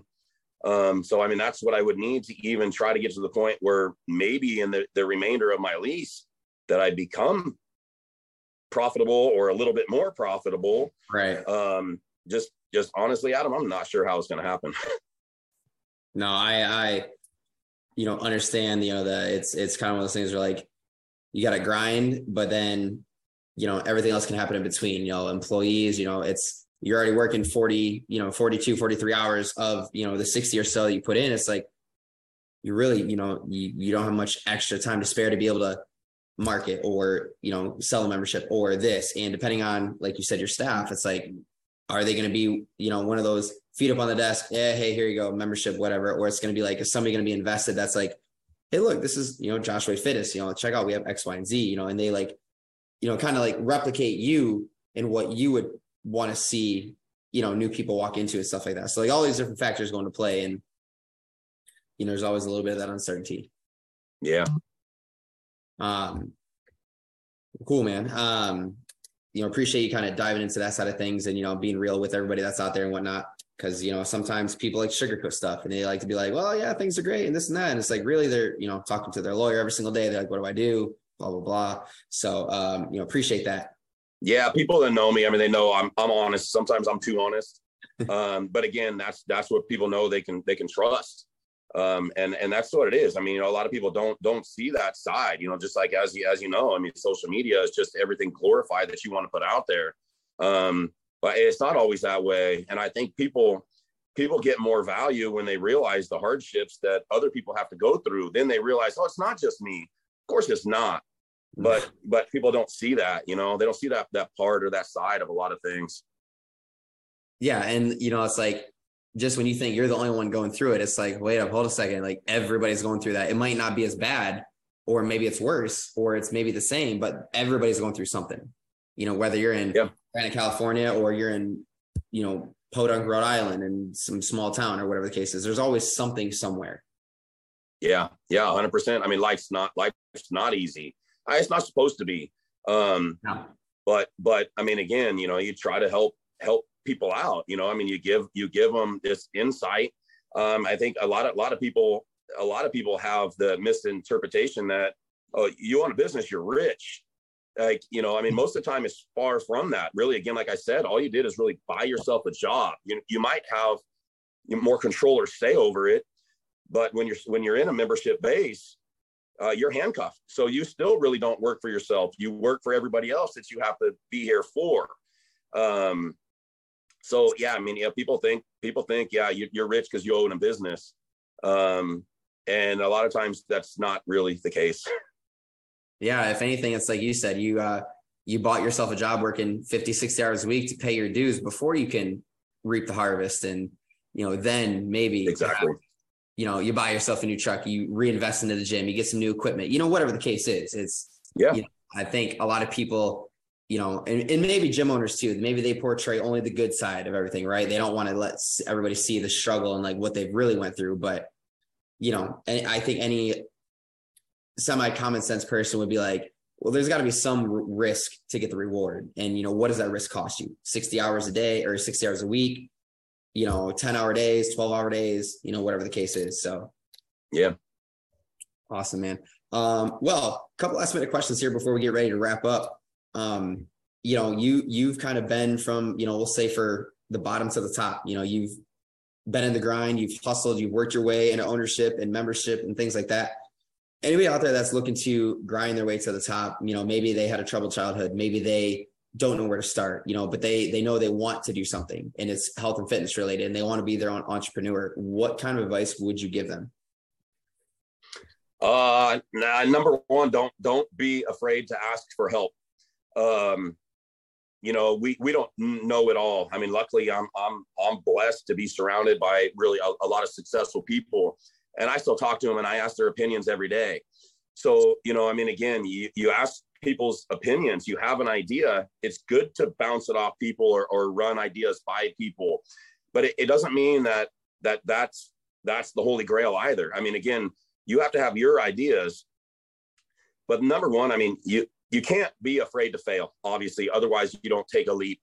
Um, so I mean, that's what I would need to even try to get to the point where maybe in the, the remainder of my lease that I become profitable or a little bit more profitable. Right. Um, just just honestly, Adam, I'm not sure how it's going to happen. no, I I you know understand you know that it's it's kind of one of those things where like you got to grind, but then you know everything else can happen in between. You know, employees. You know, it's you're already working 40 you know 42 43 hours of you know the 60 or so that you put in it's like you really you know you, you don't have much extra time to spare to be able to market or you know sell a membership or this. And depending on like you said your staff it's like are they going to be you know one of those feet up on the desk yeah hey here you go membership whatever or it's going to be like is somebody going to be invested that's like hey look this is you know joshua fitness you know check out we have x y and z you know and they like you know kind of like replicate you and what you would want to see you know new people walk into and stuff like that. So like all these different factors go into play and you know there's always a little bit of that uncertainty. Yeah um, cool, man. Um, you know, appreciate you kind of diving into that side of things and, you know, being real with everybody that's out there and whatnot. Cause, you know, sometimes people like sugarcoat stuff and they like to be like, well, yeah, things are great and this and that. And it's like, really, they're, you know, talking to their lawyer every single day. They're like, what do I do? Blah, blah, blah. So, um, you know, appreciate that. Yeah. People that know me, I mean, they know I'm, I'm honest. Sometimes I'm too honest. um, but again, that's, that's what people know they can, they can trust um, and and that's what it is. I mean, you know, a lot of people don't don't see that side. You know, just like as you as you know, I mean, social media is just everything glorified that you want to put out there. Um, but it's not always that way. And I think people people get more value when they realize the hardships that other people have to go through. Then they realize, oh, it's not just me. Of course, it's not. But but people don't see that. You know, they don't see that that part or that side of a lot of things. Yeah, and you know, it's like just when you think you're the only one going through it, it's like, wait up, hold a second. Like everybody's going through that. It might not be as bad, or maybe it's worse, or it's maybe the same, but everybody's going through something. You know, whether you're in yep. California or you're in, you know, Podunk, Rhode Island, in some small town or whatever the case is, there's always something somewhere. Yeah, yeah, hundred percent. I mean, life's not life's not easy. It's not supposed to be. Um, no. But but I mean, again, you know, you try to help help people out. You know, I mean, you give you give them this insight. Um, I think a lot of a lot of people a lot of people have the misinterpretation that oh, you own a business, you're rich. Like you know, I mean, most of the time it's far from that. Really, again, like I said, all you did is really buy yourself a job. You you might have more control or say over it, but when you're when you're in a membership base, uh, you're handcuffed. So you still really don't work for yourself. You work for everybody else that you have to be here for. Um, so yeah, I mean, yeah, people think people think, yeah, you, are rich because you own a business, um, and a lot of times that's not really the case. Yeah, if anything, it's like you said, you uh, you bought yourself a job working 50, 60 hours a week to pay your dues before you can reap the harvest, and you know, then maybe exactly. You know, you buy yourself a new truck, you reinvest into the gym, you get some new equipment, you know, whatever the case is. It's yeah. You know, I think a lot of people you know, and, and maybe gym owners too, maybe they portray only the good side of everything, right? They don't want to let everybody see the struggle and like what they've really went through. But, you know, and I think any semi common sense person would be like, well, there's got to be some risk to get the reward. And, you know, what does that risk cost you? 60 hours a day or 60 hours a week, you know, 10 hour days, 12 hour days, you know, whatever the case is. So, yeah. Awesome, man. Um, well, a couple last minute questions here before we get ready to wrap up. Um, you know, you you've kind of been from, you know, we'll say for the bottom to the top, you know, you've been in the grind, you've hustled, you've worked your way into ownership and membership and things like that anybody out there that's looking to grind their way to the top, you know, maybe they had a troubled childhood, maybe they don't know where to start, you know, but they they know they want to do something and it's health and fitness related and they want to be their own entrepreneur. What kind of advice would you give them? Uh, nah, number one, don't don't be afraid to ask for help. Um, you know, we we don't know it all. I mean, luckily, I'm I'm I'm blessed to be surrounded by really a, a lot of successful people and I still talk to them and I ask their opinions every day. So, you know, I mean, again, you, you ask people's opinions, you have an idea, it's good to bounce it off people or, or run ideas by people, but it, it doesn't mean that, that that's, that's the holy grail either. I mean, again, you have to have your ideas, but number one, I mean, you, you can't be afraid to fail, obviously, otherwise you don't take a leap.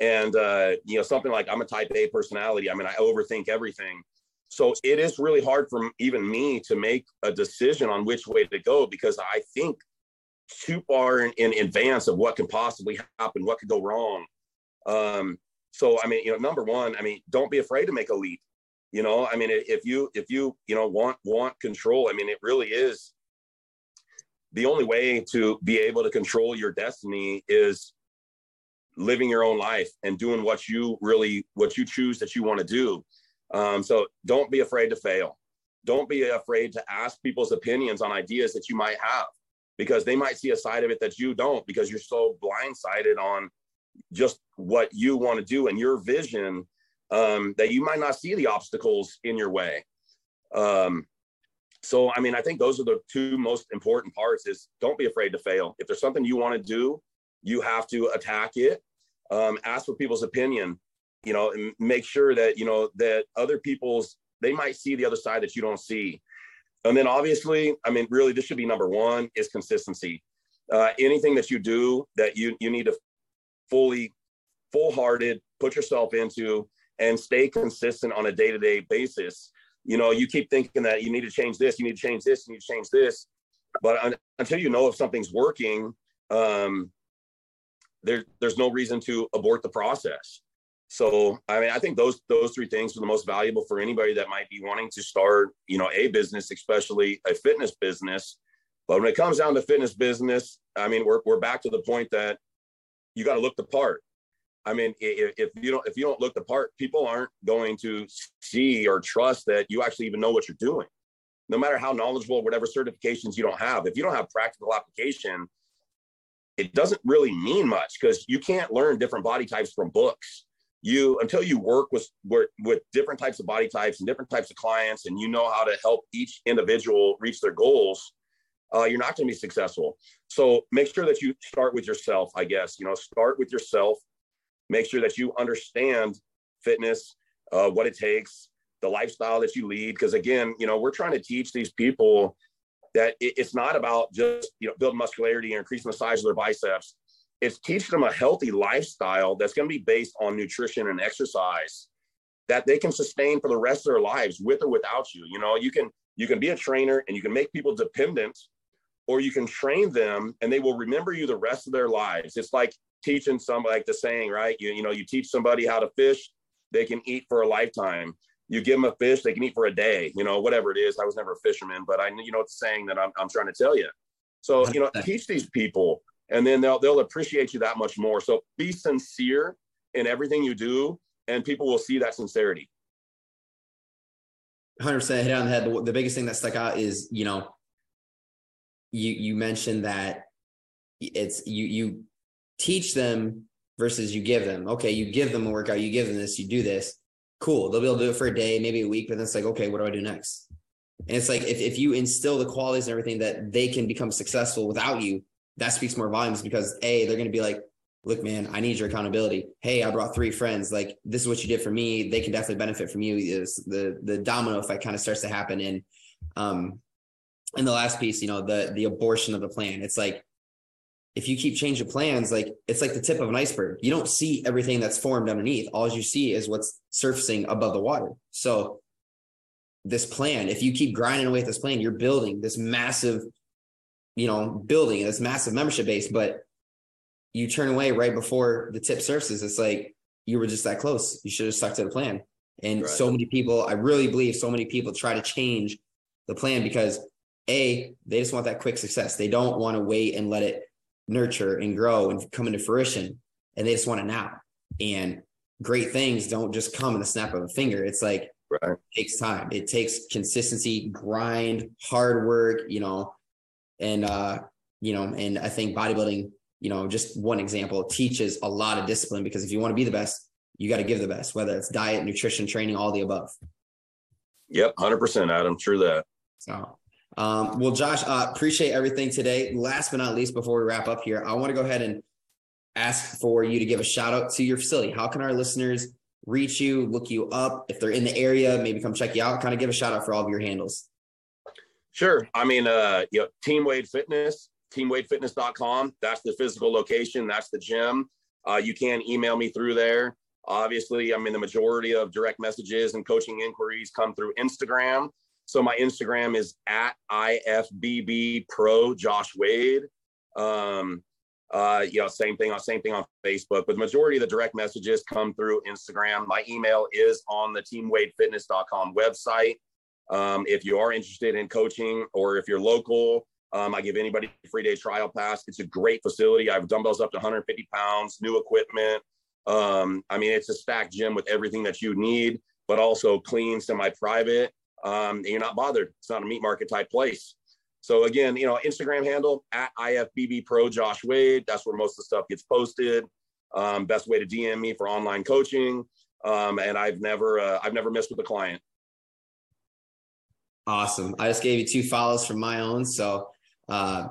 And, uh, you know, something like I'm a type A personality. I mean, I overthink everything so it is really hard for even me to make a decision on which way to go because I think too far in, in advance of what can possibly happen, what could go wrong. Um, so I mean, you know, number one, I mean, don't be afraid to make a leap. You know, I mean, if you if you you know want want control, I mean, it really is the only way to be able to control your destiny is living your own life and doing what you really what you choose that you want to do um, so don't be afraid to fail. Don't be afraid to ask people's opinions on ideas that you might have because they might see a side of it that you don't because you're so blindsided on just what you want to do and your vision um, that you might not see the obstacles in your way. Um, so, I mean, I think those are the two most important parts is don't be afraid to fail. If there's something you want to do, you have to attack it. Um, ask for people's opinion you know, and make sure that, you know, that other people's, they might see the other side that you don't see. And then obviously, I mean, really, this should be number one is consistency. Uh, anything that you do that you, you need to fully, full hearted, put yourself into and stay consistent on a day to day basis. You know, you keep thinking that you need to change this, you need to change this, you need to change this. But un- until you know if something's working, um, there, there's no reason to abort the process. So, I mean, I think those those three things are the most valuable for anybody that might be wanting to start, you know, a business, especially a fitness business. But when it comes down to fitness business, I mean, we're we're back to the point that you got to look the part. I mean, if, if you don't if you don't look the part, people aren't going to see or trust that you actually even know what you're doing. No matter how knowledgeable, whatever certifications you don't have, if you don't have practical application, it doesn't really mean much because you can't learn different body types from books you until you work with with different types of body types and different types of clients and you know how to help each individual reach their goals uh, you're not going to be successful so make sure that you start with yourself i guess you know start with yourself make sure that you understand fitness uh, what it takes the lifestyle that you lead. Because again you know we're trying to teach these people that it, it's not about just you know building muscularity and increasing the size of their biceps. It's teaching them a healthy lifestyle that's going to be based on nutrition and exercise that they can sustain for the rest of their lives with or without you. You know you can you can be a trainer and you can make people dependent or you can train them and they will remember you the rest of their lives. It's like teaching somebody like the saying right you, you know you teach somebody how to fish they can eat for a lifetime you give them a fish they can eat for a day you know whatever it is i was never a fisherman but i you know it's a saying that i'm, I'm trying to tell you so you know teach these people and then they'll they'll appreciate you that much more. So be sincere in everything you do, and people will see that sincerity. Hundred percent hit on the head. The, the biggest thing that stuck out is you know, you you mentioned that it's you you teach them versus you give them. Okay, you give them a workout, you give them this, you do this. Cool. They'll be able to do it for a day, maybe a week, but then it's like, okay, what do I do next? And it's like if, if you instill the qualities and everything that they can become successful without you, that speaks more volumes because a they're to be like look man i need your accountability hey i brought three friends like this is what you did for me they can definitely benefit from you is the the domino effect kind of starts to happen and um and the last piece you know the the abortion of the plan it's like if you keep changing plans, like it's like the tip of an iceberg. You don't see everything that's formed underneath. All you see is what's surfacing above the water. So this plan, if you keep grinding away at this plan, you're building this massive, you know, building this massive membership base, but you turn away right before the tip surfaces. It's like you were just that close. You should have stuck to the plan. And right. so many people, I really believe so many people try to change the plan because A, they just want that quick success. They don't want to wait and let it nurture and grow and come into fruition. And they just want it now. And great things don't just come in the snap of a finger. It's like right. it takes time. It takes consistency, grind, hard work, you know, and uh, you know, and I think bodybuilding, you know, just one example teaches a lot of discipline because if you want to be the best, you got to give the best, whether it's diet, nutrition, training, all the above. Yep, hundred percent, Adam. True that. So, um, well, Josh, uh, appreciate everything today. Last but not least, before we wrap up here, I want to go ahead and ask for you to give a shout out to your facility. How can our listeners reach you, look you up? If they're in the area, maybe come check you out. Kind of give a shout out for all of your handles. Sure. I mean, uh, you know, Team Wade Fitness, teamwadefitness.com. That's the physical location. That's the gym. Uh, you can email me through there. Obviously, I mean, the majority of direct messages and coaching inquiries come through Instagram. So my Instagram is at IFBB Pro Josh Wade. Um, uh, you know, same thing on same thing on Facebook, but the majority of the direct messages come through Instagram. My email is on the teamwadefitness.com website. Um, if you are interested in coaching or if you're local, um, I give anybody a free day trial pass. It's a great facility. I have dumbbells up to 150 pounds, new equipment. Um, I mean, it's a stacked gym with everything that you need, but also clean, semi-private. Um, and you're not bothered. It's not a meat market type place. So again, you know, Instagram handle at IFBB Pro Josh Wade. That's where most of the stuff gets posted. Um, best way to DM me for online coaching. Um, and I've never, uh, I've never missed with a client. Awesome. I just gave you two follows from my own. So, uh,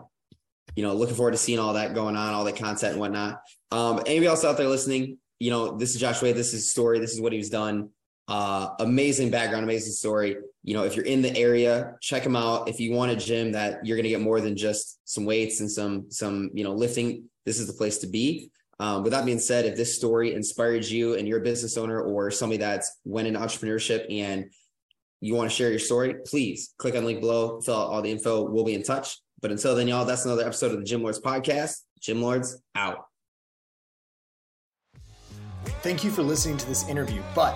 you know, looking forward to seeing all that going on, all the content and whatnot. Um, anybody else out there listening, you know, this is Josh Wade. This is his story. This is what he's done. Uh, amazing background, amazing story. You know, if you're in the area, check them out. If you want a gym that you're going to get more than just some weights and some some you know lifting, this is the place to be. Um, with that being said, if this story inspired you and you're a business owner or somebody that's went into entrepreneurship and you want to share your story, please click on the link below, fill out all the info. We'll be in touch. But until then, y'all, that's another episode of the Gym Lords podcast. Gym Lords out. Thank you for listening to this interview, but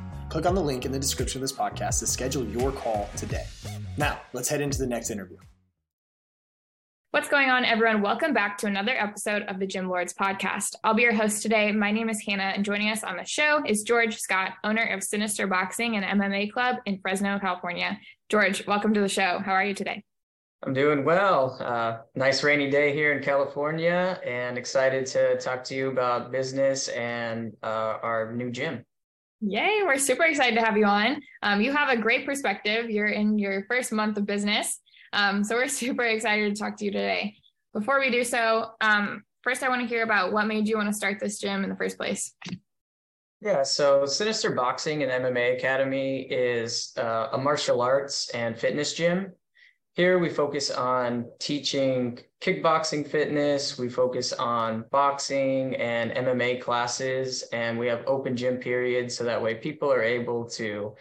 Click on the link in the description of this podcast to schedule your call today. Now, let's head into the next interview. What's going on, everyone? Welcome back to another episode of the Gym Lords podcast. I'll be your host today. My name is Hannah, and joining us on the show is George Scott, owner of Sinister Boxing and MMA Club in Fresno, California. George, welcome to the show. How are you today? I'm doing well. Uh, nice rainy day here in California, and excited to talk to you about business and uh, our new gym. Yay, we're super excited to have you on. Um, you have a great perspective. You're in your first month of business. Um, so we're super excited to talk to you today. Before we do so, um, first I want to hear about what made you want to start this gym in the first place. Yeah, so Sinister Boxing and MMA Academy is uh, a martial arts and fitness gym here we focus on teaching kickboxing fitness, we focus on boxing and MMA classes, and we have open gym periods so that way people are able to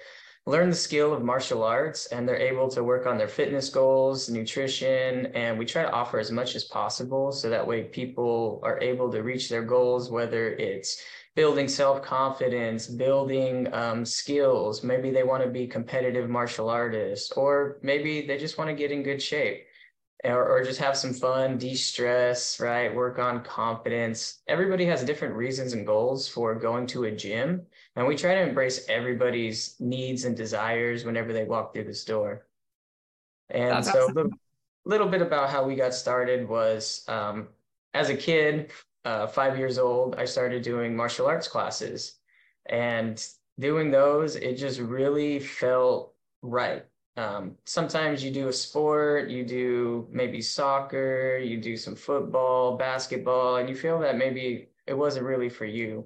learn the skill of martial arts and they're able to work on their fitness goals, nutrition, and we try to offer as much as possible so that way people are able to reach their goals, whether it's building self-confidence building um, skills. Maybe they want to be competitive martial artists or maybe they just want to get in good shape or, or just have some fun de-stress right? Work on confidence. Everybody has different reasons and goals for going to a gym and we try to embrace everybody's needs and desires whenever they walk through the store and That's so a little, little bit about how we got started was um, as a kid uh, five years old, I started doing martial arts classes. And doing those, it just really felt right. Um, sometimes you do a sport, you do maybe soccer, you do some football, basketball, and you feel that maybe it wasn't really for you.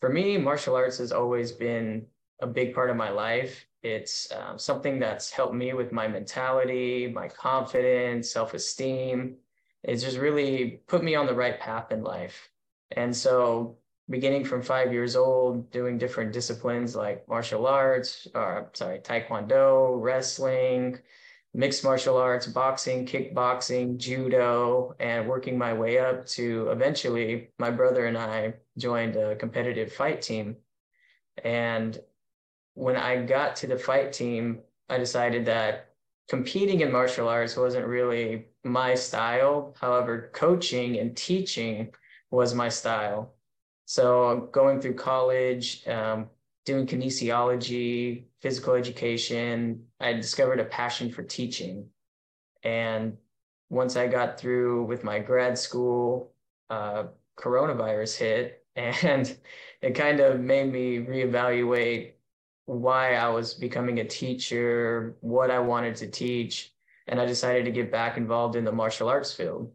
For me, martial arts has always been a big part of my life. It's um, something that's helped me with my mentality, my confidence, self esteem. It's just really put me on the right path in life. And so, beginning from five years old, doing different disciplines like martial arts, or sorry, taekwondo, wrestling, mixed martial arts, boxing, kickboxing, judo, and working my way up to eventually my brother and I joined a competitive fight team. And when I got to the fight team, I decided that competing in martial arts wasn't really my style. However, coaching and teaching was my style. So going through college, um, doing kinesiology, physical education, I discovered a passion for teaching. And once I got through with my grad school, uh, coronavirus hit, and it kind of made me reevaluate why I was becoming a teacher, what I wanted to teach, and I decided to get back involved in the martial arts field.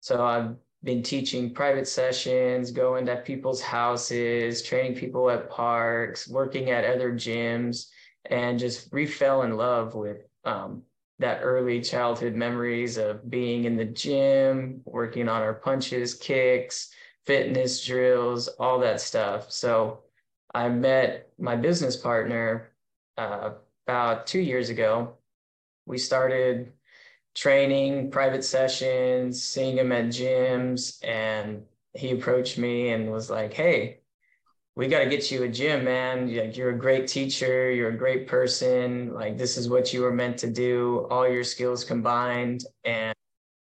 So I've been teaching private sessions, going to people's houses, training people at parks, working at other gyms, and just refell in love with um, that early childhood memories of being in the gym, working on our punches, kicks, fitness drills, all that stuff. So I met my business partner uh, about two years ago. We started training, private sessions, seeing him at gyms, and he approached me and was like, "Hey, we got to get you a gym, man. Like you're a great teacher, you're a great person. Like this is what you were meant to do, all your skills combined, and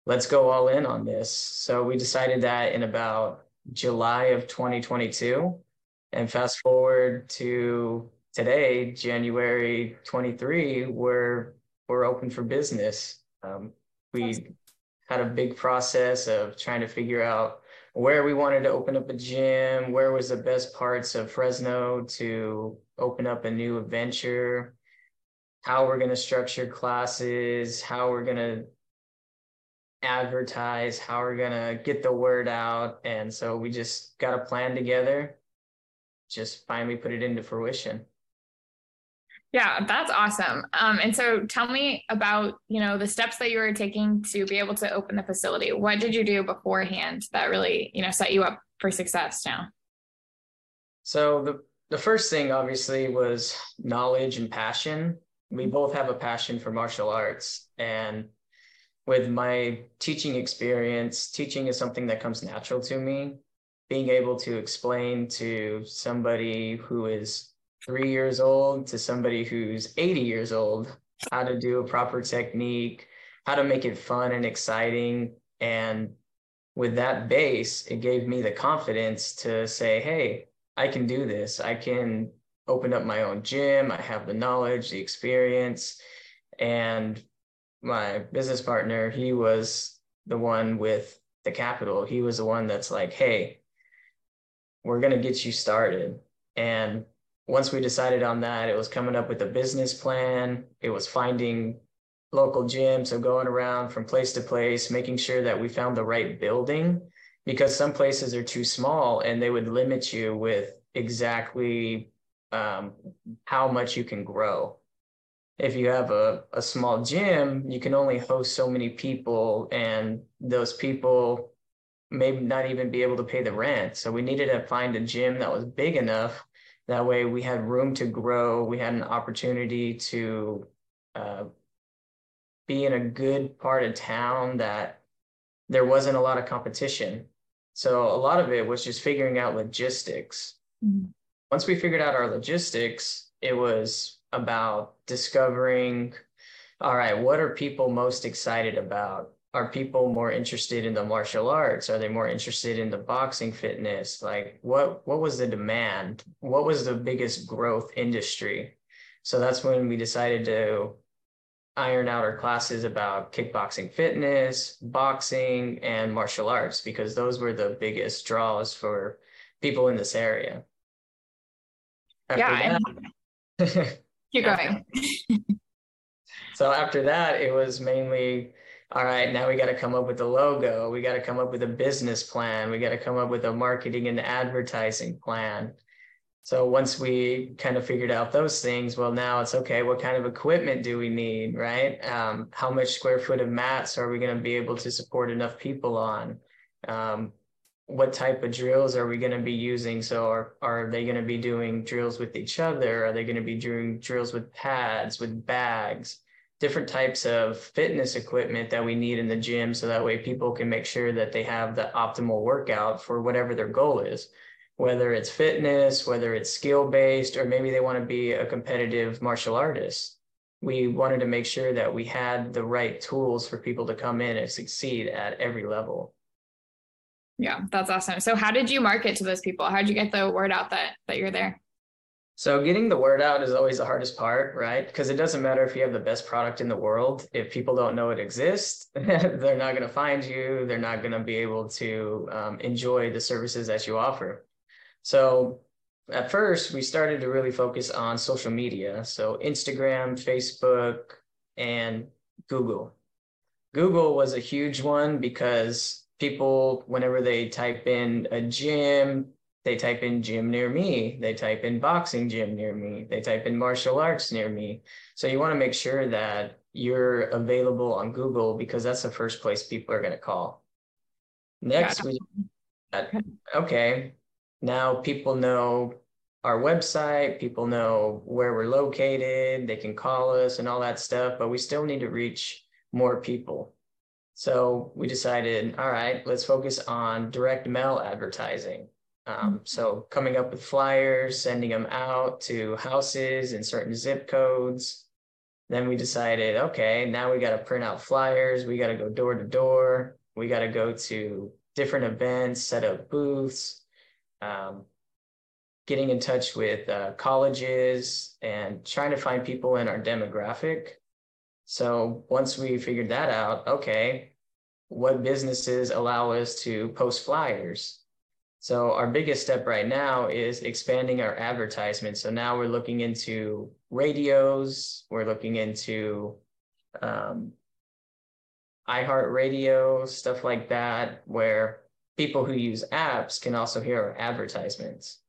let's go all in on this." So we decided that in about July of 2022 and fast forward to today, January 23, we're we're open for business. Um, we had a big process of trying to figure out where we wanted to open up a gym, where was the best parts of Fresno to open up a new adventure, how we're going to structure classes, how we're going to advertise, how we're going to get the word out. And so we just got a plan together just finally put it into fruition. Yeah, that's awesome. Um, and so tell me about, you know, the steps that you were taking to be able to open the facility. What did you do beforehand that really, you know, set you up for success now? So the the first thing obviously was knowledge and passion. We both have a passion for martial arts and with my teaching experience, teaching is something that comes natural to me being able to explain to somebody who is three years old to somebody who's 80 years old how to do a proper technique, how to make it fun and exciting. And with that base, it gave me the confidence to say, hey, I can do this. I can open up my own gym. I have the knowledge, the experience. And my business partner, he was the one with the capital. He was the one that's like, hey, we're going to get you started. And once we decided on that, it was coming up with a business plan. It was finding local gyms, so going around from place to place, making sure that we found the right building because some places are too small and they would limit you with exactly um, how much you can grow. If you have a, a small gym, you can only host so many people, and those people may not even be able to pay the rent. So we needed to find a gym that was big enough. That way we had room to grow. We had an opportunity to uh, be in a good part of town that there wasn't a lot of competition. So a lot of it was just figuring out logistics. Mm-hmm. Once we figured out our logistics, it was about discovering all right, what are people most excited about? Are people more interested in the martial arts are they more interested in the boxing fitness like what what was the demand what was the biggest growth industry so that's when we decided to iron out our classes about kickboxing fitness, boxing, and martial arts because those were the biggest draws for people in this area. After yeah. That, keep going. so after that, it was mainly all right, now we got to come up with a logo. We got to come up with a business plan. We got to come up with a marketing and advertising plan. So once we kind of figured out those things, well, now it's okay. What kind of equipment do we need, right? Um, how much square foot of mats are we going to be able to support enough people on? Um, what type of drills are we going to be using? So are, are they going to be doing drills with each other? Are they going to be doing drills with pads, with bags? Different types of fitness equipment that we need in the gym so that way people can make sure that they have the optimal workout for whatever their goal is whether it's fitness, whether it's skill based, or maybe they want to be a competitive martial artist. We wanted to make sure that we had the right tools for people to come in and succeed at every level. Yeah, that's awesome. So how did you market to those people? How did you get the word out that that you're there? So getting the word out is always the hardest part, right? Because it doesn't matter if you have the best product in the world. If people don't know it exists, they're not going to find you. They're not going to be able to um, enjoy the services that you offer. So at first, we started to really focus on social media. So Instagram, Facebook, and Google. Google was a huge one because people, whenever they type in a gym, they type in gym near me, they type in boxing gym near me, they type in martial arts near me. So you want to make sure that you're available on Google because that's the first place people are going to call. Next, we okay, now people know our website, people know where we're located, they can call us and all that stuff, but we still need to reach more people. So we decided, all right, let's focus on direct mail advertising. Um, so coming up with flyers, sending them out to houses in certain zip codes. Then we decided, okay, now we got to print out flyers. We got to go door to door. We got to go to different events, set up booths, um, getting in touch with uh, colleges and trying to find people in our demographic. So once we figured that out, okay, what businesses allow us to post flyers? So our biggest step right now is expanding our advertisement. So now we're looking into radios, we're looking into um, iHeartRadio, stuff like that, where people who use apps can also hear our advertisements.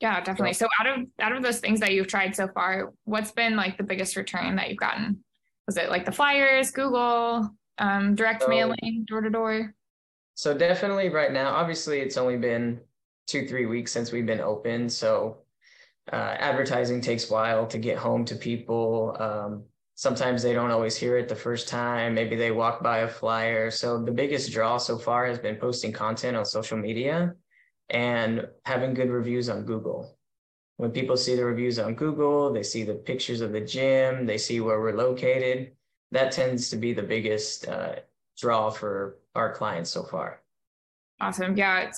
Yeah, definitely. So out of out of those things that you've tried so far, what's been like the biggest return that you've gotten? Was it like the flyers, Google, um, direct so, mailing, door to door? So definitely right now, obviously it's only been two, three weeks since we've been open. So uh, advertising takes a while to get home to people. Um, sometimes they don't always hear it the first time. Maybe they walk by a flyer. So the biggest draw so far has been posting content on social media and having good reviews on Google. When people see the reviews on Google, they see the pictures of the gym, they see where we're located. That tends to be the biggest uh, draw for our clients so far. Awesome. Yeah,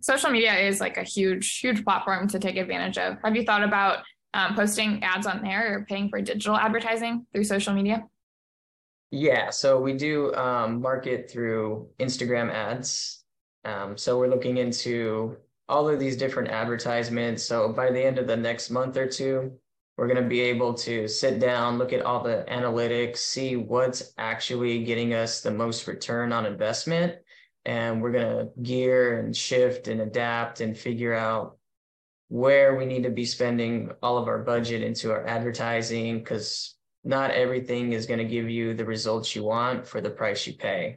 social media is like a huge, huge platform to take advantage of. Have you thought about um, posting ads on there or paying for digital advertising through social media? Yeah, so we do um, market through Instagram ads. Um, so we're looking into all of these different advertisements. So by the end of the next month or two, we're going to be able to sit down, look at all the analytics, see what's actually getting us the most return on investment. And we're going to gear and shift and adapt and figure out where we need to be spending all of our budget into our advertising because not everything is going to give you the results you want for the price you pay.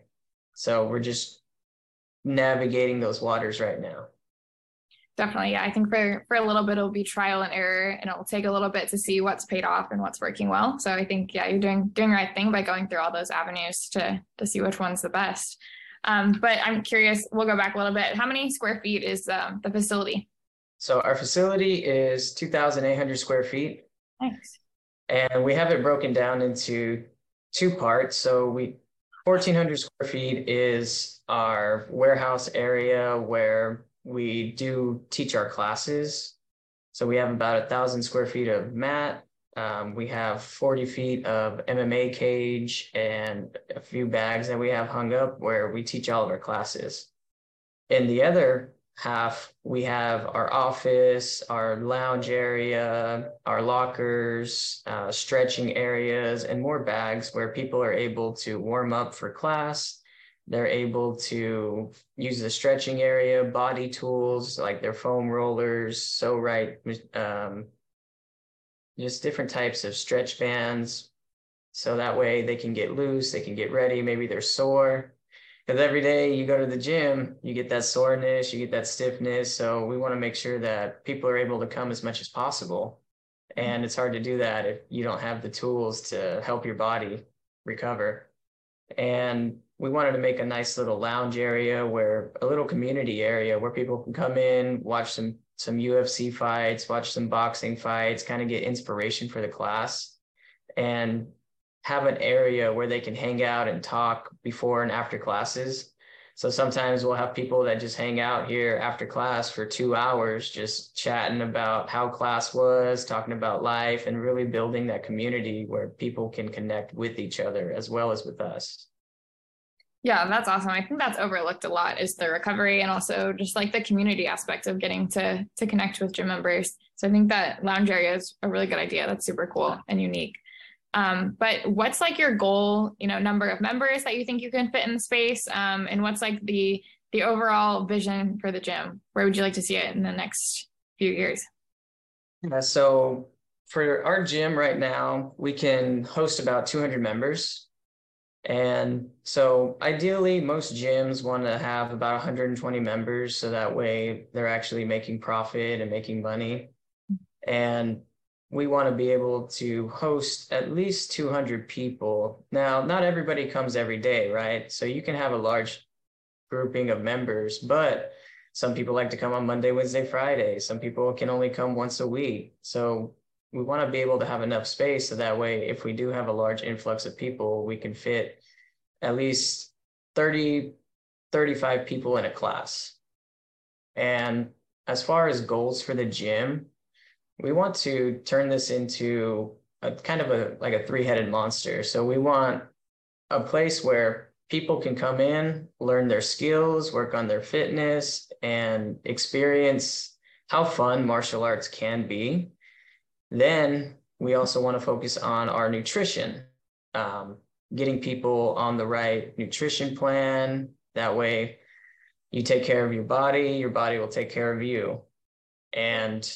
So we're just navigating those waters right now. Definitely. Yeah. I think for for a little bit it'll be trial and error and it'll take a little bit to see what's paid off and what's working well. So I think yeah, you're doing doing the right thing by going through all those avenues to to see which one's the best. Um, but I'm curious, we'll go back a little bit. How many square feet is um, the facility? So our facility is 2,800 square feet. Nice. And we have it broken down into two parts. So we 1,400 square feet is our warehouse area where we do teach our classes. So we have about a thousand square feet of mat, Um, we have 40 feet of MMA cage and a few bags that we have hung up where we teach all of our classes. In the other half, we have our office, our lounge area, our lockers, uh, stretching areas, and more bags where people are able to warm up for class. They're able to use the stretching area, body tools like their foam rollers, so right, um, just different types of stretch bands. So that way they can get loose, they can get ready. Maybe they're sore. Because every day you go to the gym, you get that soreness, you get that stiffness. So we want to make sure that people are able to come as much as possible. And it's hard to do that if you don't have the tools to help your body recover. And we wanted to make a nice little lounge area where a little community area where people can come in, watch some some UFC fights, watch some boxing fights, kind of get inspiration for the class and have an area where they can hang out and talk before and after classes. So sometimes we'll have people that just hang out here after class for two hours, just chatting about how class was, talking about life, and really building that community where people can connect with each other as well as with us. Yeah, that's awesome. I think that's overlooked a lot is the recovery and also just like the community aspect of getting to to connect with gym members. So I think that lounge area is a really good idea. That's super cool and unique. Um, but what's like your goal, you know, number of members that you think you can fit in the space? Um, and what's like the the overall vision for the gym? Where would you like to see it in the next few years? Yeah, so for our gym right now, we can host about 200 members. And so ideally, most gyms want to have about 120 members so that way they're actually making profit and making money. And we want to be able to host at least 200 people. Now, not everybody comes every day, right? So you can have a large grouping of members, but some people like to come on Monday, Wednesday, Friday. Some people can only come once a week. So we want to be able to have enough space so that way if we do have a large influx of people we can fit at least 30 35 people in a class. And as far as goals for the gym we want to turn this into a kind of a like a three-headed monster. So we want a place where people can come in learn their skills work on their fitness and experience how fun martial arts can be then we also want to focus on our nutrition, um, getting people on the right nutrition plan. That way, you take care of your body, your body will take care of you. And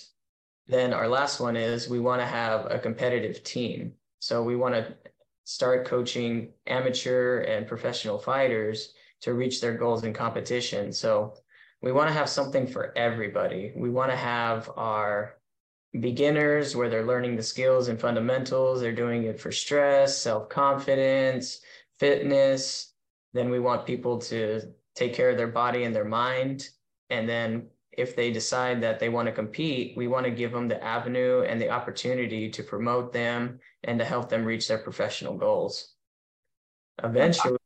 then our last one is we want to have a competitive team. So we want to start coaching amateur and professional fighters to reach their goals in competition. So we want to have something for everybody. We want to have our beginners where they're learning the skills and fundamentals. They're doing it for stress, self confidence, fitness. Then we want people to take care of their body and their mind. And then if they decide that they want to compete, we want to give them the avenue and the opportunity to promote them and to help them reach their professional goals. Eventually,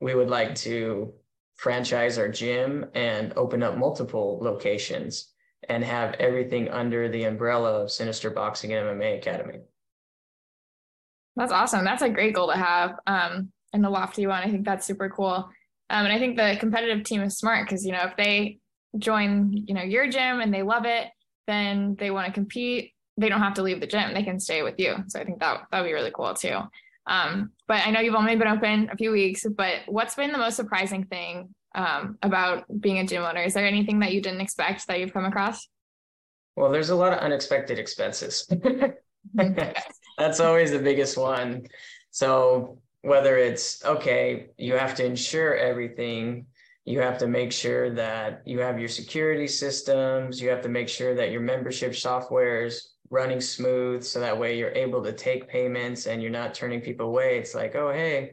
we would like to franchise our gym and open up multiple locations and have everything under the umbrella of Sinister Boxing and MMA Academy. That's awesome. That's a great goal to have. Um, and the lofty one, I think that's super cool. Um, and I think the competitive team is smart because you know if they join, you know, your gym and they love it, then they want to compete. They don't have to leave the gym; they can stay with you. So I think that that would be really cool too. Um, but I know you've only been open a few weeks. But what's been the most surprising thing um, about being a gym owner? Is there anything that you didn't expect that you've come across? Well, there's a lot of unexpected expenses. That's always the biggest one. So whether it's okay, you have to insure everything, you have to make sure that you have your security systems, you have to make sure that your membership software is running smooth so that way you're able to take payments and you're not turning people away. It's like, oh hey,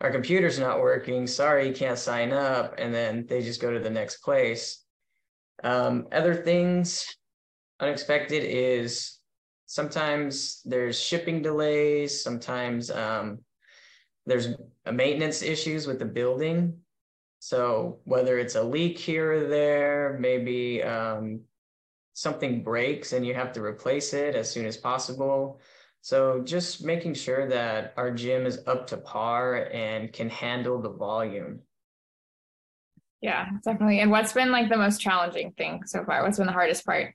our computer's not working. Sorry, you can't sign up. And then they just go to the next place. Um, other things unexpected is sometimes there's shipping delays, sometimes um, there's maintenance issues with the building. So whether it's a leak here or there, maybe um, something breaks and you have to replace it as soon as possible. So just making sure that our gym is up to par and can handle the volume. Yeah, definitely. And what's been like the most challenging thing so far? What's been the hardest part?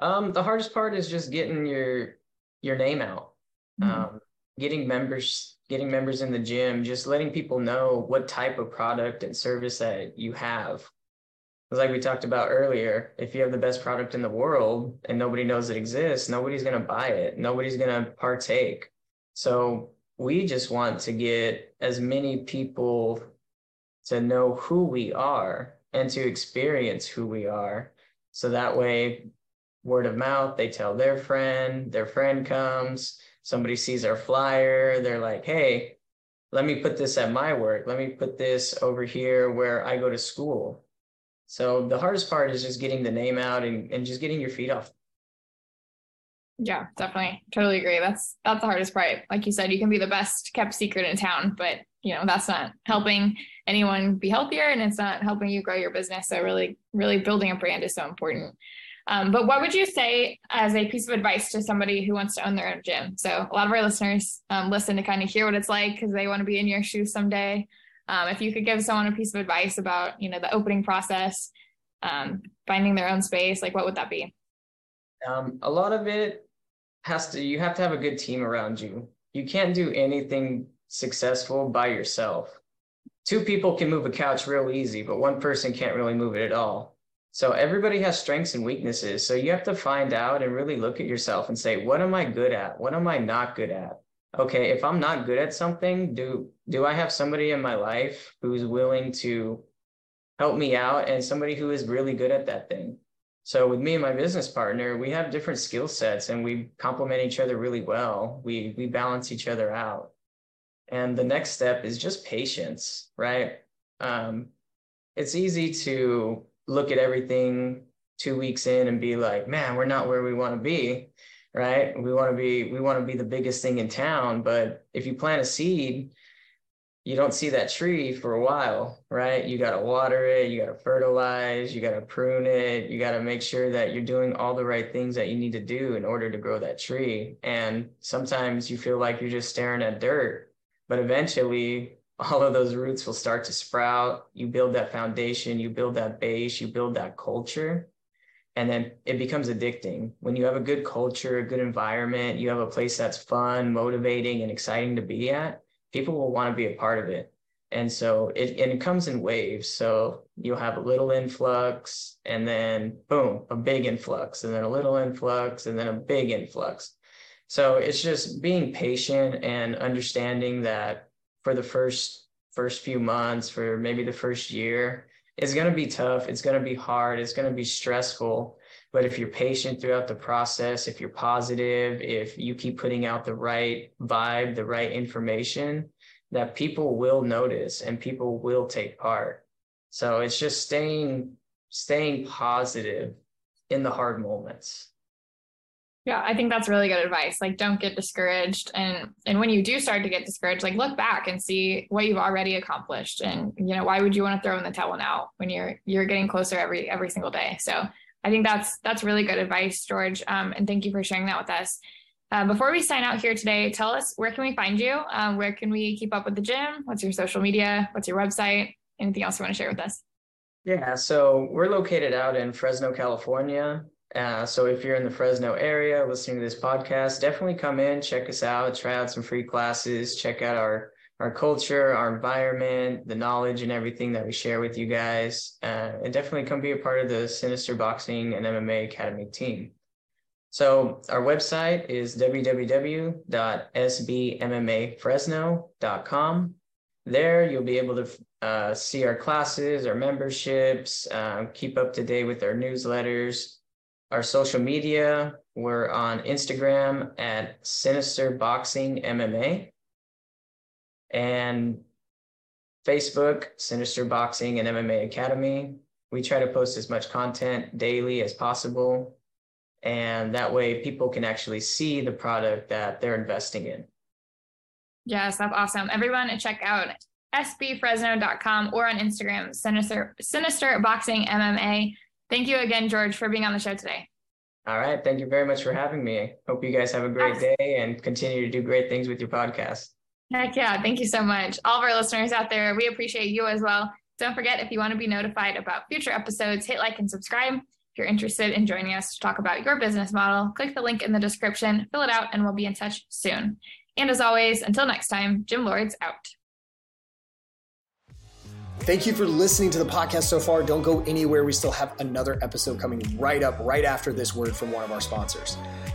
Um, the hardest part is just getting your your name out. Mm-hmm. Um, getting members getting members in the gym, just letting people know what type of product and service that you have. Like we talked about earlier, if you have the best product in the world and nobody knows it exists, nobody's gonna buy it. Nobody's gonna partake. So we just want to get as many people to know who we are and to experience who we are. So that way, word of mouth, they tell their friend, their friend comes, somebody sees our flyer, they're like, hey, let me put this at my work. Let me put this over here where I go to school. So the hardest part is just getting the name out and, and just getting your feet off. Yeah, definitely. Totally agree. That's that's the hardest part. Like you said, you can be the best kept secret in town, but you know, that's not helping anyone be healthier and it's not helping you grow your business. So really, really building a brand is so important. Um, but what would you say as a piece of advice to somebody who wants to own their own gym? So a lot of our listeners um, listen to kind of hear what it's like because they want to be in your shoes someday. Um, if you could give someone a piece of advice about, you know, the opening process, um, finding their own space, like what would that be? Um, a lot of it has to, you have to have a good team around you. You can't do anything successful by yourself. Two people can move a couch real easy, but one person can't really move it at all. So everybody has strengths and weaknesses. So you have to find out and really look at yourself and say, what am I good at? What am I not good at? Okay, if I'm not good at something, do do I have somebody in my life who's willing to help me out and somebody who is really good at that thing? So with me and my business partner, we have different skill sets and we complement each other really well. We we balance each other out. And the next step is just patience, right? Um, it's easy to look at everything two weeks in and be like, man, we're not where we want to be, right? We want to be, we want to be the biggest thing in town. But if you plant a seed, you don't see that tree for a while, right? You got to water it, you got to fertilize, you got to prune it, you got to make sure that you're doing all the right things that you need to do in order to grow that tree. And sometimes you feel like you're just staring at dirt, but eventually all of those roots will start to sprout. You build that foundation, you build that base, you build that culture, and then it becomes addicting. When you have a good culture, a good environment, you have a place that's fun, motivating, and exciting to be at, people will want to be a part of it. And so it and it comes in waves. So you'll have a little influx and then boom, a big influx, and then a little influx, and then a big influx. So it's just being patient and understanding that for the first first few months, for maybe the first year, it's going to be tough. It's going to be hard. It's going to be stressful. But if you're patient throughout the process, if you're positive, if you keep putting out the right vibe, the right information, that people will notice and people will take part. So it's just staying staying positive in the hard moments. Yeah, I think that's really good advice. Like don't get discouraged and and when you do start to get discouraged, like look back and see what you've already accomplished and you know, why would you want to throw in the towel now when you're you're getting closer every every single day. So, I think that's that's really good advice, George. Um, and thank you for sharing that with us. Uh, before we sign out here today, tell us where can we find you? Um, where can we keep up with the gym? What's your social media? What's your website? Anything else you want to share with us? Yeah, so we're located out in Fresno, California. Uh, so if you're in the Fresno area listening to this podcast, definitely come in, check us out, try out some free classes, check out our our culture, our environment, the knowledge and everything that we share with you guys, uh, and definitely come be a part of the Sinister Boxing and MMA Academy team. So our website is www.sbmmafresno.com. There you'll be able to uh, see our classes, our memberships, uh, keep up to date with our newsletters, our social media. We're on Instagram at Sinister Boxing MMA and Facebook, Sinister Boxing and MMA Academy. We try to post as much content daily as possible. And that way people can actually see the product that they're investing in. Yes, that's awesome. Everyone check out sbfresno.com or on Instagram, Sinister, Sinister Boxing MMA. Thank you again, George, for being on the show today. All right. Thank you very much for having me. Hope you guys have a great day and continue to do great things with your podcast. Heck yeah. Thank you so much. All of our listeners out there, we appreciate you as well. Don't forget, if you want to be notified about future episodes, hit like and subscribe. If you're interested in joining us to talk about your business model, click the link in the description, fill it out, and we'll be in touch soon. And as always, until next time, Gym Lords out. Thank you for listening to the podcast so far. Don't go anywhere. We still have another episode coming right up, right after this word from one of our sponsors.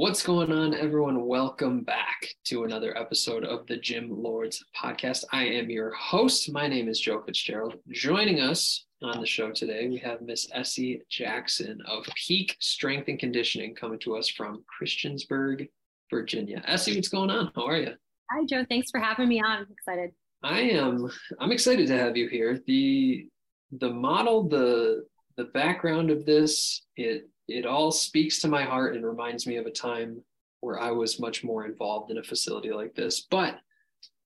What's going on, everyone? Welcome back to another episode of the Gym Lords podcast. I am your host. My name is Joe Fitzgerald. Joining us on the show today, we have Miss Essie Jackson of Peak Strength and Conditioning coming to us from Christiansburg, Virginia. Essie, what's going on? How are you? Hi, Joe. Thanks for having me on. I'm excited. I am. I'm excited to have you here. the The model, the the background of this, it it all speaks to my heart and reminds me of a time where I was much more involved in a facility like this. But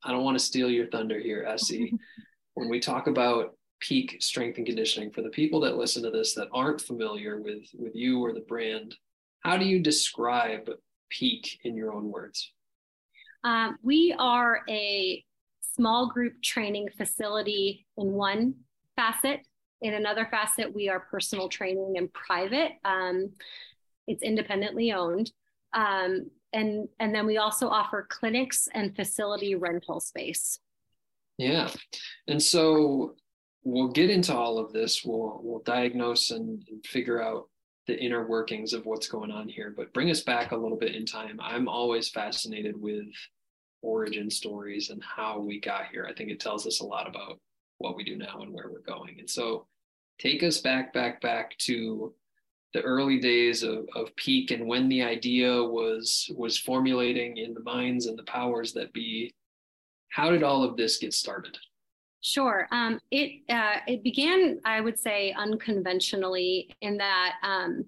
I don't want to steal your thunder here, Essie. when we talk about peak strength and conditioning, for the people that listen to this that aren't familiar with with you or the brand, how do you describe peak in your own words? Um, we are a small group training facility in one facet. In another facet, we are personal training and private. Um, it's independently owned. Um, and, and then we also offer clinics and facility rental space. Yeah. And so we'll get into all of this. We'll, we'll diagnose and, and figure out the inner workings of what's going on here. But bring us back a little bit in time. I'm always fascinated with origin stories and how we got here. I think it tells us a lot about what we do now and where we're going. And so take us back, back, back to the early days of, of peak and when the idea was was formulating in the minds and the powers that be. How did all of this get started? Sure. Um, it uh, it began, I would say, unconventionally in that um,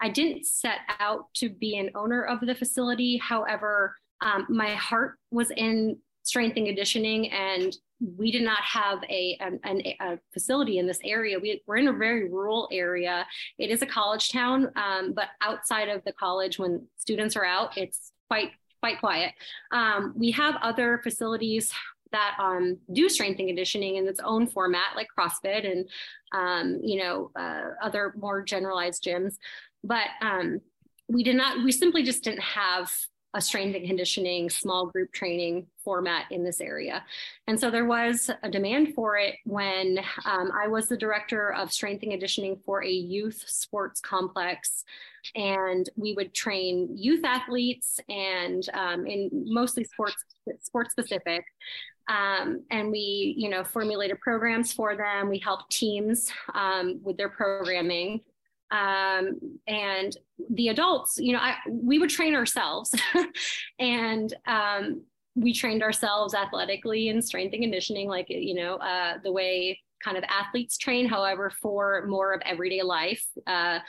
I didn't set out to be an owner of the facility. However, um, my heart was in strength and conditioning, and we did not have a, an, a facility in this area. We, are in a very rural area. It is a college town, um, but outside of the college, when students are out, it's quite quite quiet. Um, we have other facilities that um, do strength and conditioning in its own format, like CrossFit and um, you know uh, other more generalized gyms. But um, we did not. We simply just didn't have a strength and conditioning small group training format in this area. And so there was a demand for it when um, I was the director of strength and conditioning for a youth sports complex. And we would train youth athletes and um, in mostly sports sports specific um, and we, you know, formulated programs for them. We helped teams um, with their programming. Um, and the adults, you know, I, we would train ourselves and um, we trained ourselves athletically and strength and conditioning, like, you know, uh, the way kind of athletes train, however, for more of everyday life. Uh,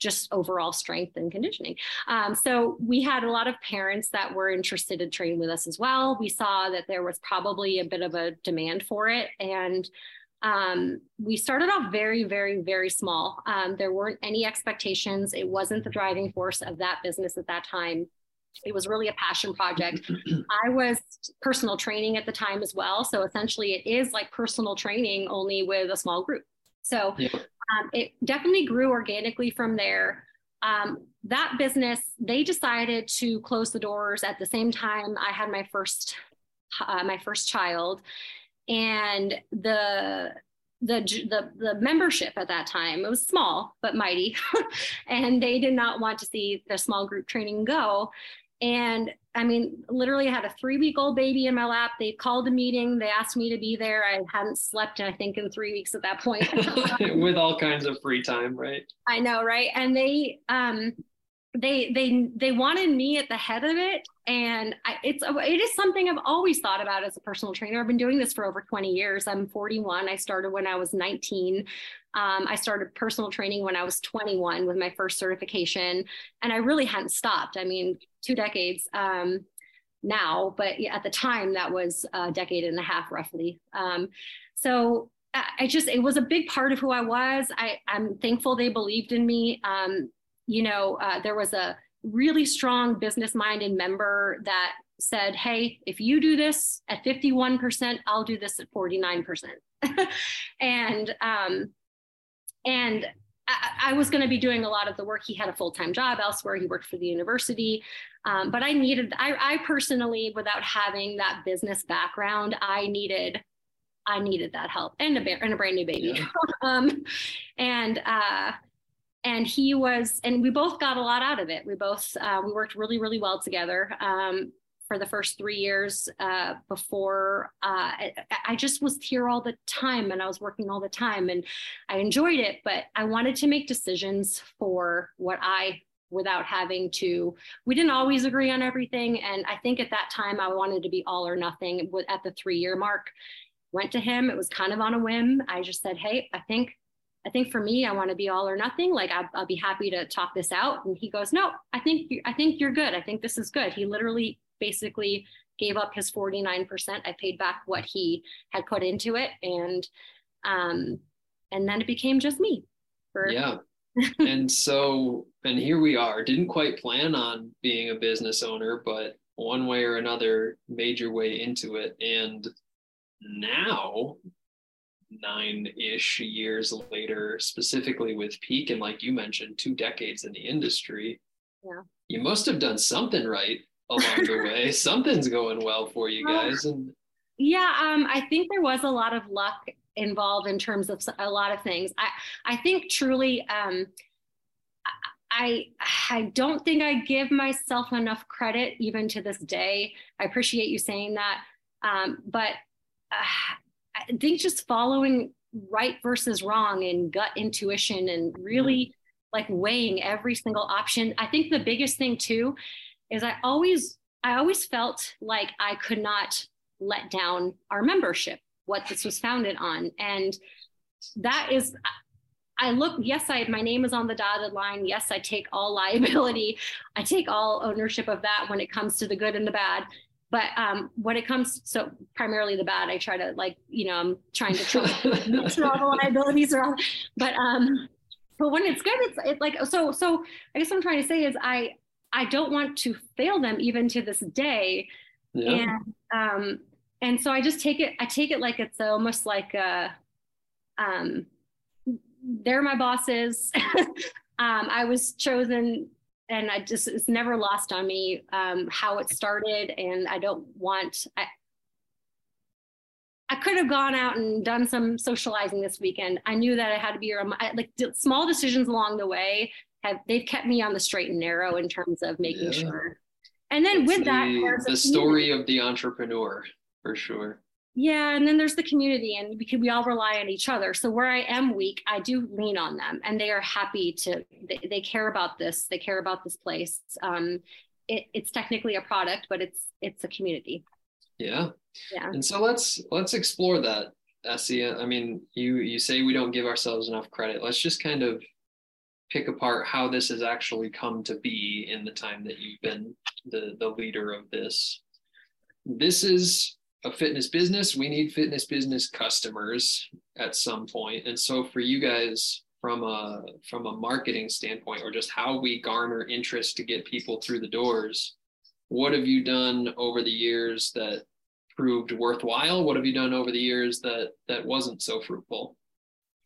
just overall strength and conditioning. Um, so we had a lot of parents that were interested in training with us as well. We saw that there was probably a bit of a demand for it. And um, we started off very, very, very small. Um, there weren't any expectations. It wasn't the driving force of that business at that time. It was really a passion project. I was personal training at the time as well. So essentially, it is like personal training only with a small group. So yeah um, it definitely grew organically from there. um, that business, they decided to close the doors at the same time I had my first uh, my first child, and the the, the the membership at that time it was small but mighty and they did not want to see the small group training go and I mean, literally, I had a three week old baby in my lap. They called a meeting. They asked me to be there. I hadn't slept, I think, in three weeks at that point. With all kinds of free time, right? I know, right? And they, um, they, they, they wanted me at the head of it, and I, it's, it is something I've always thought about as a personal trainer. I've been doing this for over 20 years. I'm 41. I started when I was 19. Um, I started personal training when I was 21 with my first certification, and I really hadn't stopped. I mean, two decades um, now, but at the time that was a decade and a half roughly. Um, so I just, it was a big part of who I was. I, I'm thankful they believed in me. Um, you know, uh, there was a really strong business minded member that said, Hey, if you do this at 51%, I'll do this at 49%. and, um, and I, I was going to be doing a lot of the work. He had a full time job elsewhere. He worked for the university. Um, but I needed, I, I personally, without having that business background, I needed I needed that help and a, and a brand new baby. Yeah. um, and uh, and he was, and we both got a lot out of it. We both uh, we worked really really well together. Um, for the first three years uh, before uh, I, I, just was here all the time and I was working all the time and I enjoyed it, but I wanted to make decisions for what I without having to we didn't always agree on everything and i think at that time i wanted to be all or nothing at the three year mark went to him it was kind of on a whim i just said hey i think i think for me i want to be all or nothing like I'll, I'll, be happy to talk this out and he goes no i think i think you're good i think this is good he literally basically gave up his 49%. I paid back what he had put into it. And, um, and then it became just me. For- yeah. and so, and here we are, didn't quite plan on being a business owner, but one way or another made your way into it. And now, nine ish years later, specifically with Peak, and like you mentioned, two decades in the industry, yeah. you must have done something right along the way. Something's going well for you guys. And yeah, um, I think there was a lot of luck involved in terms of a lot of things. I I think truly. Um, I I don't think I give myself enough credit even to this day. I appreciate you saying that, um, but uh, I think just following right versus wrong and gut intuition and really mm-hmm. like weighing every single option. I think the biggest thing too is I always I always felt like I could not let down our membership, what this was founded on. And that is I look, yes, I my name is on the dotted line. Yes, I take all liability. I take all ownership of that when it comes to the good and the bad. But um, when it comes so primarily the bad, I try to like, you know, I'm trying to try sure all the liabilities are all but um but when it's good, it's it's like so so I guess what I'm trying to say is I I don't want to fail them even to this day. Yeah. And um, and so I just take it. I take it like it's almost like a, um, they're my bosses. um, I was chosen, and I just it's never lost on me um, how it started. And I don't want. I, I could have gone out and done some socializing this weekend. I knew that I had to be like small decisions along the way have they've kept me on the straight and narrow in terms of making yeah. sure. And then with the, that, the story of the entrepreneur for sure. Yeah, and then there's the community, and we we all rely on each other. So where I am weak, I do lean on them, and they are happy to. They, they care about this. They care about this place. Um, it, it's technically a product, but it's it's a community. Yeah. Yeah. And so let's let's explore that, Essie. I mean, you you say we don't give ourselves enough credit. Let's just kind of pick apart how this has actually come to be in the time that you've been the, the leader of this. This is a fitness business. We need fitness business customers at some point. And so for you guys from a from a marketing standpoint or just how we garner interest to get people through the doors, what have you done over the years that proved worthwhile? What have you done over the years that that wasn't so fruitful?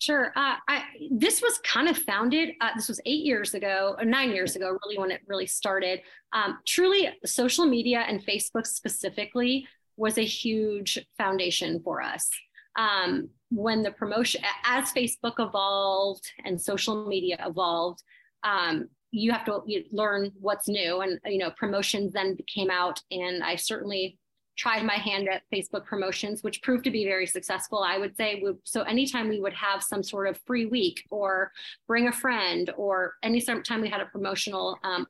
Sure. Uh, I, this was kind of founded, uh, this was eight years ago, or nine years ago, really, when it really started. Um, truly, social media and Facebook specifically was a huge foundation for us. Um, when the promotion, as Facebook evolved and social media evolved, um, you have to learn what's new. And, you know, promotions then came out, and I certainly tried my hand at Facebook promotions, which proved to be very successful. I would say so. Anytime we would have some sort of free week, or bring a friend, or any time we had a promotional um,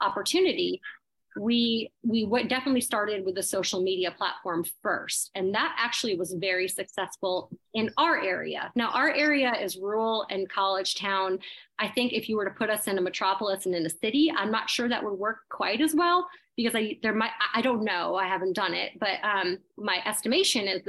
opportunity, we we definitely started with the social media platform first and that actually was very successful in our area. Now our area is rural and college town. I think if you were to put us in a metropolis and in a city i'm not sure that would work quite as well because i there might i don't know. I haven't done it. But um, my estimation is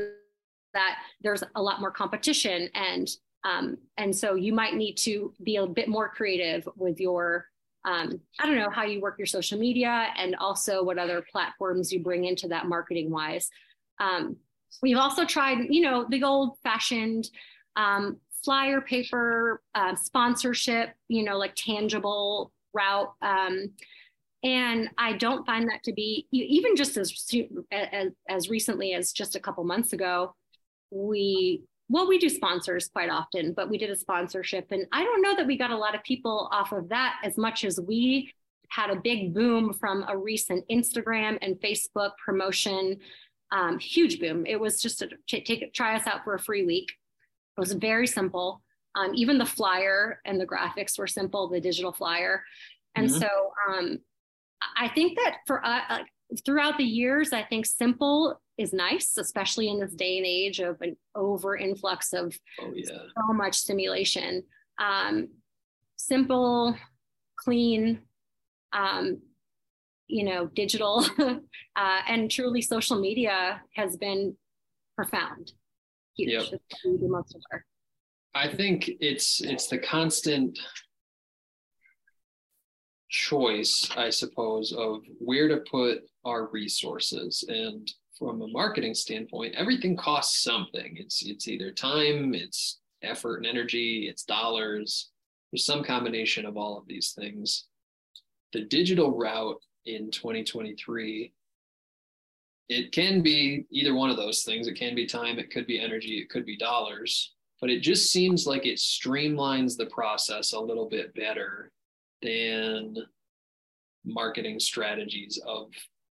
that there's a lot more competition and um, and so you might need to be a bit more creative with your um, I don't know how you work your social media and also what other platforms you bring into that marketing wise. Um, we've also tried, you know, the old fashioned um, flyer paper uh, sponsorship, you know, like tangible route. Um, and I don't find that to be even just as, as as recently as just a couple months ago. We well, we do sponsors quite often, but we did a sponsorship. And I don't know that we got a lot of people off of that as much as we had a big boom from a recent Instagram and Facebook promotion. Um, huge boom. It was just to take try us out for a free week. It was very simple. Um, even the flyer and the graphics were simple, the digital flyer. And mm-hmm. so um, I think that for us, uh, throughout the years, I think simple is nice, especially in this day and age of an over influx of oh, yeah. so much stimulation. Um, simple, clean, um, you know, digital, uh, and truly social media has been profound. Huge. Yep. I think it's it's the constant choice, I suppose, of where to put our resources. And from a marketing standpoint, everything costs something. It's it's either time, it's effort and energy, it's dollars. There's some combination of all of these things. The digital route in 2023 it can be either one of those things. It can be time, it could be energy, it could be dollars, but it just seems like it streamlines the process a little bit better than marketing strategies of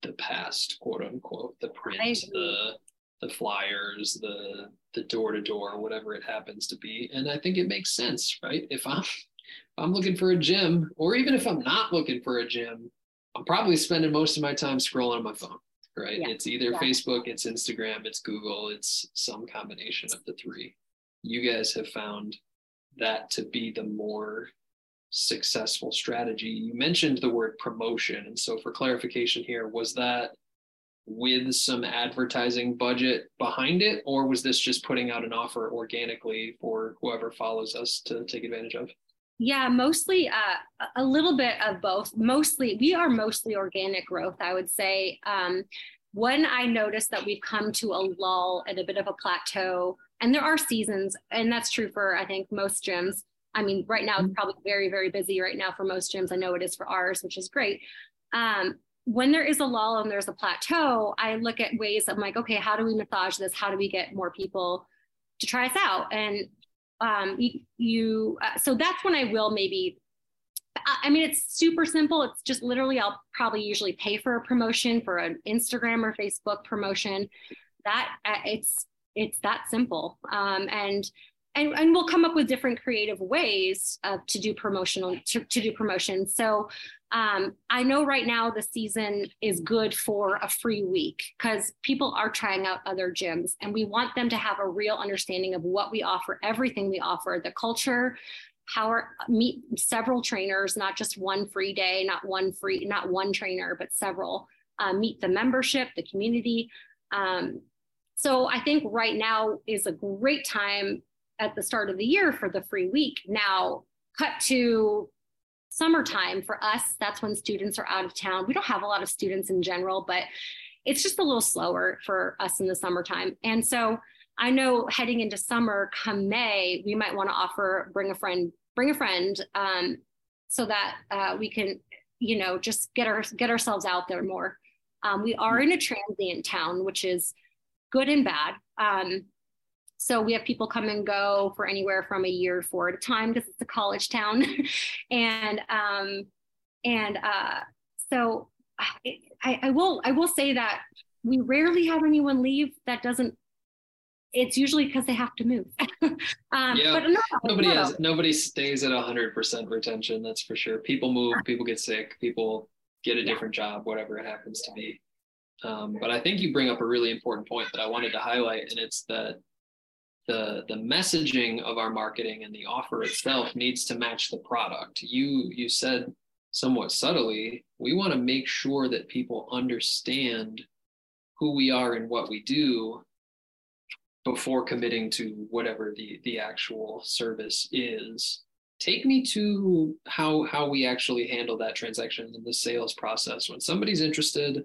the past, quote unquote, the print, the the flyers, the the door to door, whatever it happens to be. And I think it makes sense, right? If I'm if I'm looking for a gym, or even if I'm not looking for a gym, I'm probably spending most of my time scrolling on my phone, right? Yeah. It's either yeah. Facebook, it's Instagram, it's Google, it's some combination of the three. You guys have found that to be the more successful strategy. You mentioned the word promotion. And so, for clarification here, was that with some advertising budget behind it, or was this just putting out an offer organically for whoever follows us to take advantage of? Yeah, mostly uh, a little bit of both. Mostly, we are mostly organic growth, I would say. Um, when I noticed that we've come to a lull and a bit of a plateau, and there are seasons, and that's true for I think most gyms. I mean, right now it's mm-hmm. probably very, very busy right now for most gyms. I know it is for ours, which is great. Um, when there is a lull and there's a plateau, I look at ways I'm like, okay, how do we massage this? How do we get more people to try us out? And um, you, you uh, so that's when I will maybe. I mean, it's super simple. It's just literally, I'll probably usually pay for a promotion for an Instagram or Facebook promotion. That uh, it's it's that simple. Um, and and, and we'll come up with different creative ways uh, to do promotional to, to do promotion so um, i know right now the season is good for a free week because people are trying out other gyms and we want them to have a real understanding of what we offer everything we offer the culture how our, meet several trainers not just one free day not one free not one trainer but several uh, meet the membership the community. Um, so I think right now is a great time at the start of the year for the free week. Now, cut to summertime for us, that's when students are out of town. We don't have a lot of students in general, but it's just a little slower for us in the summertime. And so I know heading into summer, come May, we might want to offer bring a friend, bring a friend, um, so that uh, we can, you know, just get our get ourselves out there more. Um, we are in a transient town, which is good and bad. Um, so we have people come and go for anywhere from a year to four at a time because it's a college town, and um, and uh, so I, I will I will say that we rarely have anyone leave that doesn't it's usually because they have to move. um, yeah, no, nobody no. has nobody stays at hundred percent retention. That's for sure. People move, people get sick, people get a yeah. different job, whatever it happens to be. Um, but I think you bring up a really important point that I wanted to highlight, and it's that the the messaging of our marketing and the offer itself needs to match the product. You you said somewhat subtly, we want to make sure that people understand who we are and what we do before committing to whatever the the actual service is take me to how how we actually handle that transaction in the sales process when somebody's interested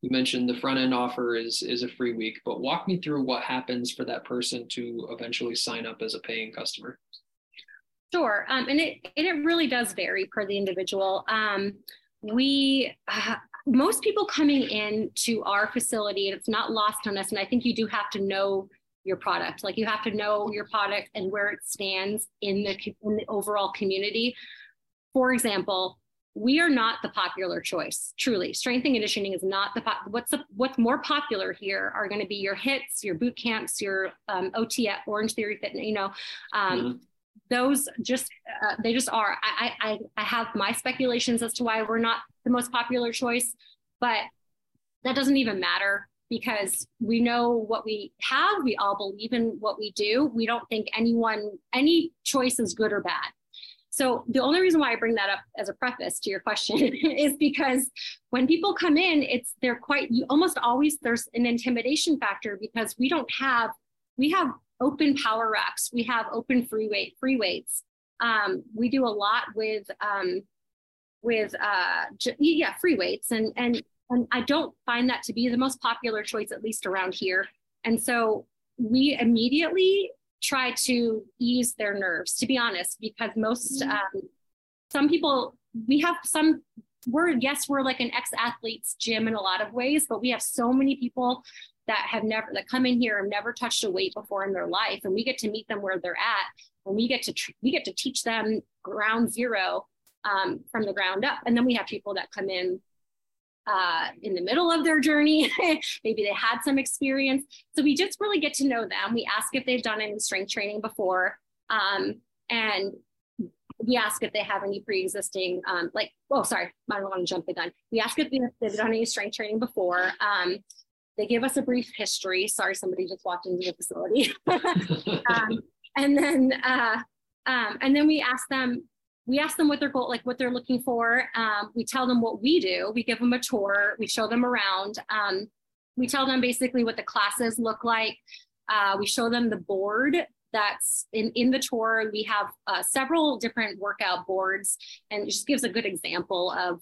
you mentioned the front end offer is is a free week but walk me through what happens for that person to eventually sign up as a paying customer sure um, and it and it really does vary per the individual um, we uh, most people coming in to our facility and it's not lost on us and i think you do have to know your product. Like you have to know your product and where it stands in the, in the overall community. For example, we are not the popular choice. Truly, strength and conditioning is not the pop- what's the, what's more popular here are going to be your HIITs, your boot camps, your um, OT Orange Theory Fitness. You know, um, mm-hmm. those just uh, they just are. I, I I have my speculations as to why we're not the most popular choice, but that doesn't even matter because we know what we have. We all believe in what we do. We don't think anyone, any choice is good or bad. So the only reason why I bring that up as a preface to your question is because when people come in, it's they're quite you almost always there's an intimidation factor because we don't have we have open power racks, we have open free weight free weights. Um, we do a lot with um, with uh, yeah free weights and and and I don't find that to be the most popular choice, at least around here. And so we immediately try to ease their nerves, to be honest, because most, mm-hmm. um, some people, we have some, we're, yes, we're like an ex athlete's gym in a lot of ways, but we have so many people that have never, that come in here and never touched a weight before in their life. And we get to meet them where they're at. And we get to, we get to teach them ground zero um, from the ground up. And then we have people that come in uh, in the middle of their journey. Maybe they had some experience. So we just really get to know them. We ask if they've done any strength training before. Um, and we ask if they have any pre-existing, um, like, oh, sorry, I don't want to jump the gun. We ask if they've done any strength training before. Um, they give us a brief history. Sorry, somebody just walked into the facility. um, and then, uh, um, and then we ask them, we ask them what their goal, like what they're looking for. Um, we tell them what we do. We give them a tour. We show them around. Um, we tell them basically what the classes look like. Uh, we show them the board that's in, in the tour. We have uh, several different workout boards and it just gives a good example of,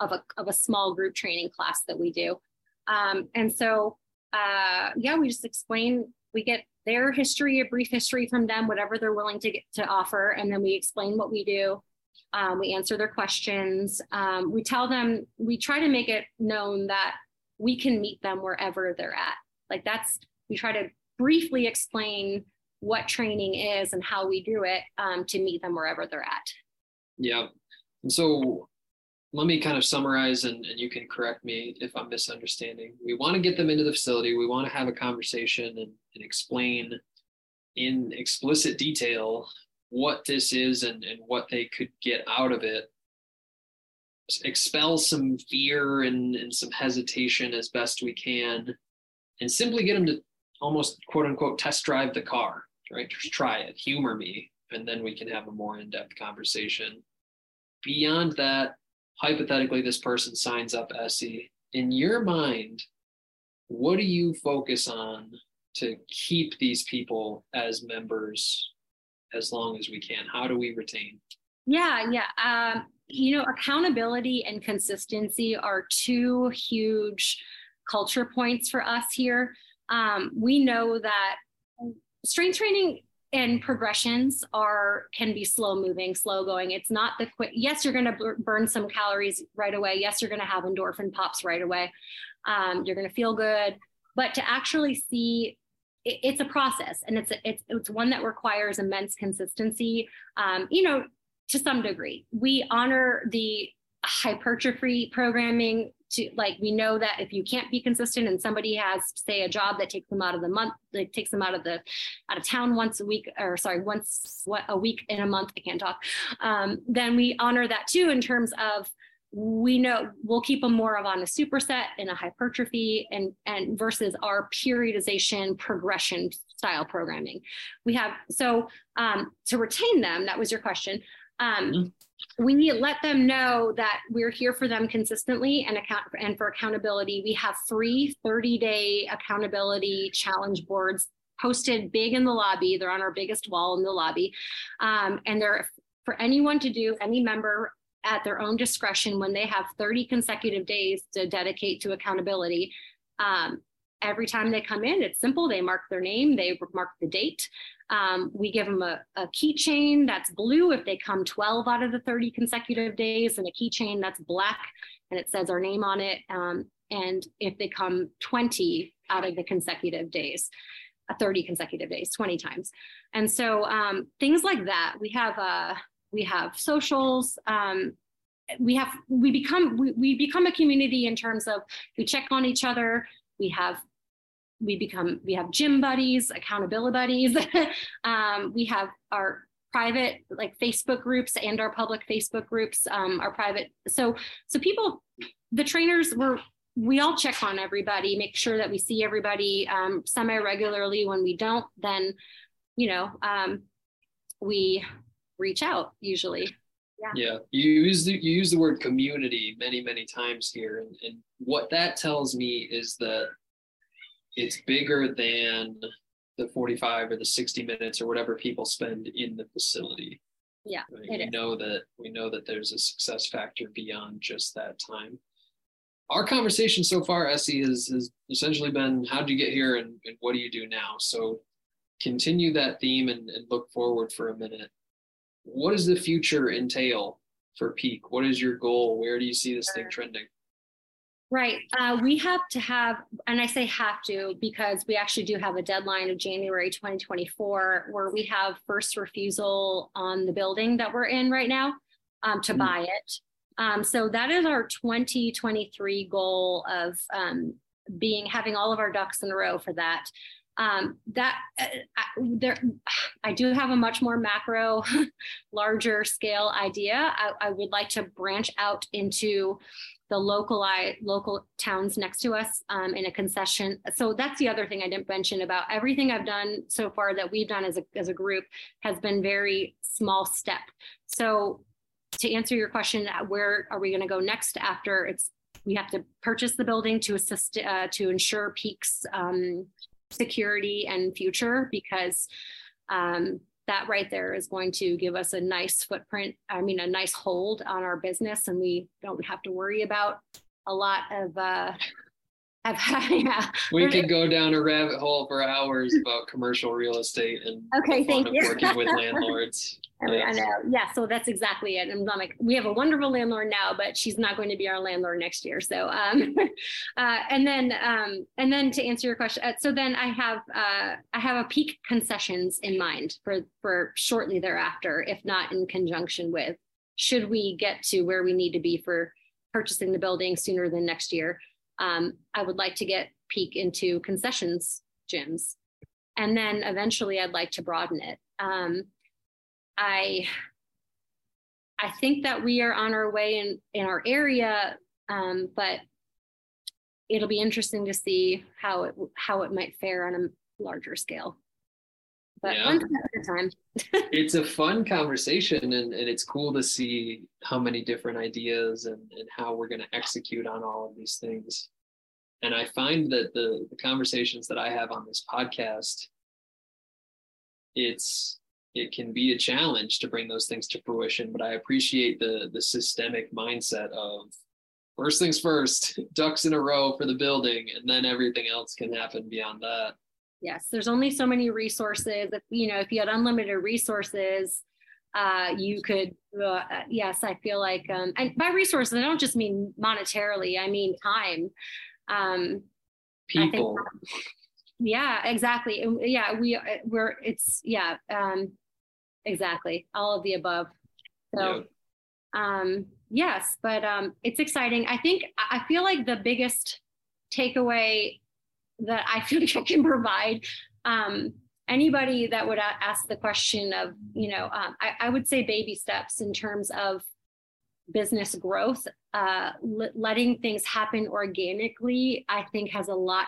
of, a, of a small group training class that we do. Um, and so, uh, yeah, we just explain, we get their history, a brief history from them, whatever they're willing to get to offer, and then we explain what we do. Um, we answer their questions. Um, we tell them, we try to make it known that we can meet them wherever they're at. Like that's, we try to briefly explain what training is and how we do it um, to meet them wherever they're at. Yeah. And so let me kind of summarize and, and you can correct me if I'm misunderstanding. We want to get them into the facility. We want to have a conversation and, and explain in explicit detail what this is and, and what they could get out of it. Expel some fear and, and some hesitation as best we can, and simply get them to almost quote unquote test drive the car, right? Just try it, humor me, and then we can have a more in depth conversation. Beyond that, hypothetically this person signs up Essie, in your mind, what do you focus on to keep these people as members as long as we can? How do we retain? Yeah, yeah. Um, you know, accountability and consistency are two huge culture points for us here. Um, we know that strength training and progressions are can be slow moving slow going. It's not the quick yes you're going to burn some calories right away. Yes you're going to have endorphin pops right away. Um, you're going to feel good. But to actually see it, it's a process and it's it's it's one that requires immense consistency. Um, you know to some degree. We honor the hypertrophy programming to like we know that if you can't be consistent and somebody has say a job that takes them out of the month like takes them out of the out of town once a week or sorry once what a week in a month i can't talk um, then we honor that too in terms of we know we'll keep them more of on a superset and a hypertrophy and and versus our periodization progression style programming. We have so um, to retain them that was your question um, we let them know that we're here for them consistently and account and for accountability. We have free 30 day accountability challenge boards posted big in the lobby. They're on our biggest wall in the lobby. Um, and they're for anyone to do, any member at their own discretion when they have 30 consecutive days to dedicate to accountability. Um, every time they come in, it's simple. They mark their name, they mark the date. Um, we give them a, a keychain that's blue if they come 12 out of the 30 consecutive days, and a keychain that's black and it says our name on it. Um, and if they come 20 out of the consecutive days, uh, 30 consecutive days, 20 times. And so um, things like that. We have uh, we have socials. Um, we have we become we, we become a community in terms of we check on each other. We have we become we have gym buddies accountability buddies. Um, we have our private like facebook groups and our public facebook groups um, our private so so people the trainers were we all check on everybody make sure that we see everybody um, semi regularly when we don't then you know um, we reach out usually. Yeah. yeah you use the you use the word community many many times here. And, and what that tells me is that it's bigger than the 45 or the 60 minutes or whatever people spend in the facility. Yeah. We is. know that we know that there's a success factor beyond just that time. Our conversation so far, Essie, has, has essentially been how did you get here and, and what do you do now? So continue that theme and, and look forward for a minute. What does the future entail for Peak? What is your goal? Where do you see this thing trending? Right. Uh, we have to have, and I say have to because we actually do have a deadline of January 2024 where we have first refusal on the building that we're in right now um, to mm-hmm. buy it. Um, so that is our 2023 goal of um, being having all of our ducks in a row for that. Um, that uh, I, there, I do have a much more macro, larger scale idea. I, I would like to branch out into the local local towns next to us um, in a concession. So that's the other thing I didn't mention about everything I've done so far that we've done as a, as a group has been very small step. So to answer your question, uh, where are we going to go next after it's we have to purchase the building to assist uh, to ensure Peak's um, security and future because um, that right there is going to give us a nice footprint, I mean, a nice hold on our business, and we don't have to worry about a lot of. Uh, of yeah. We could go down a rabbit hole for hours about commercial real estate and okay, thank you. working with landlords. I know. Yeah, so that's exactly it. And I'm like, we have a wonderful landlord now, but she's not going to be our landlord next year. So, um, uh, and then, um, and then to answer your question, uh, so then I have, uh, I have a peak concessions in mind for for shortly thereafter, if not in conjunction with, should we get to where we need to be for purchasing the building sooner than next year. Um, I would like to get Peak into concessions gyms, and then eventually I'd like to broaden it. Um, I I think that we are on our way in in our area, um, but it'll be interesting to see how it how it might fare on a larger scale. But yeah. one step at a time. it's a fun conversation, and, and it's cool to see how many different ideas and, and how we're going to execute on all of these things. And I find that the, the conversations that I have on this podcast, it's it can be a challenge to bring those things to fruition. But I appreciate the the systemic mindset of first things first, ducks in a row for the building, and then everything else can happen beyond that. Yes there's only so many resources. If you know if you had unlimited resources uh, you could uh, yes i feel like um, and by resources i don't just mean monetarily i mean time. Um, people. Yeah exactly. Yeah we uh, we're it's yeah um, exactly all of the above. So yeah. um yes but um it's exciting. I think i feel like the biggest takeaway that I feel like I can provide. Um, anybody that would ask the question of, you know, um, I, I, would say baby steps in terms of business growth, uh, l- letting things happen organically, I think has a lot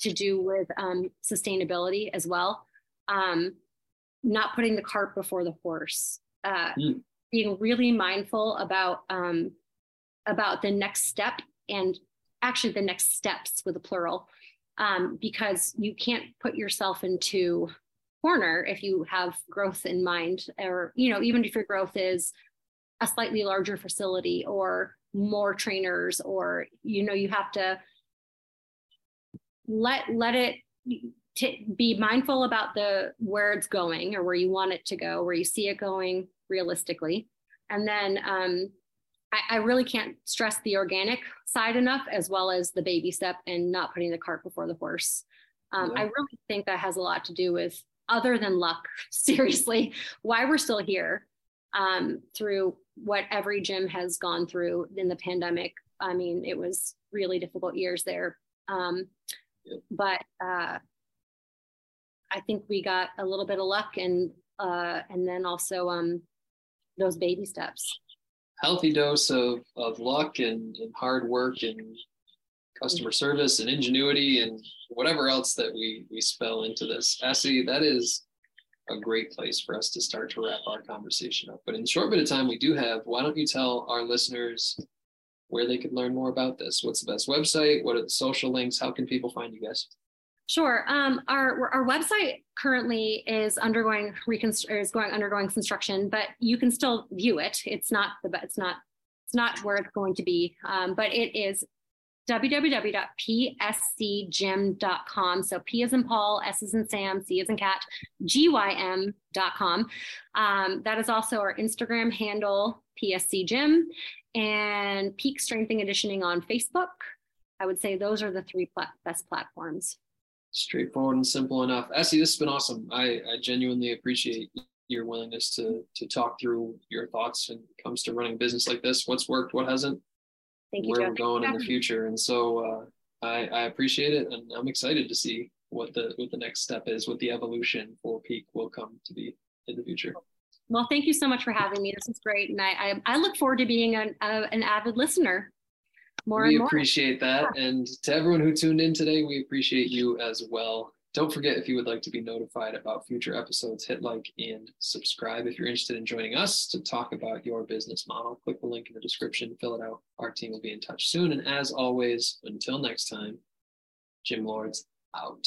to do with um, sustainability as well. Um, not putting the cart before the horse, uh, mm. being really mindful about um, about the next step and actually the next steps with a plural um, because you can't put yourself into corner if you have growth in mind or you know even if your growth is a slightly larger facility or more trainers or you know you have to let let it t- be mindful about the where it's going or where you want it to go where you see it going realistically. And then um, I, I, really can't stress the organic side enough, as well as the baby step and not putting the cart before the horse. Um, yeah. I really think that has a lot to do with, other than luck, seriously, why we're still here um, through what every gym has gone through in the pandemic. I mean, it was really difficult years there. Um, yeah. But uh, I think we got a little bit of luck and uh, and then also um, those baby steps healthy dose of, of luck and, and hard work and customer service and ingenuity and whatever else that we we spell into this. Essie, that is a great place for us to start to wrap our conversation up. But in the short bit of time we do have, why don't you tell our listeners where they could learn more about this? What's the best website? What are the social links? How can people find you guys? Sure. Um, our our website currently is undergoing reconstru- is going undergoing construction, but you can still view it. It's not the it's not it's not where it's going to be, um, but it is www.pscgym.com. So P is in Paul, S is in Sam, C is in cat, G-Y-M.com. Um, that is also our Instagram handle, PSC Gym, and Peak Strength and Conditioning on Facebook. I would say those are the three plat- best platforms straightforward and simple enough. Essie, this has been awesome. I, I genuinely appreciate your willingness to to talk through your thoughts when it comes to running a business like this. What's worked, what hasn't, Thank where you, we're going in the future. And so uh, I, I appreciate it, and I'm excited to see what the what the next step is, what the evolution for Peak will come to be in the future. Well, thank you so much for having me. This is great, and I I, I look forward to being an a, an avid listener more we and more. appreciate that. And to everyone who tuned in today, we appreciate you as well. Don't forget if you would like to be notified about future episodes, hit like and subscribe. If you're interested in joining us to talk about your business model, click the link in the description, fill it out. Our team will be in touch soon. And as always, until next time, Gym Lords out.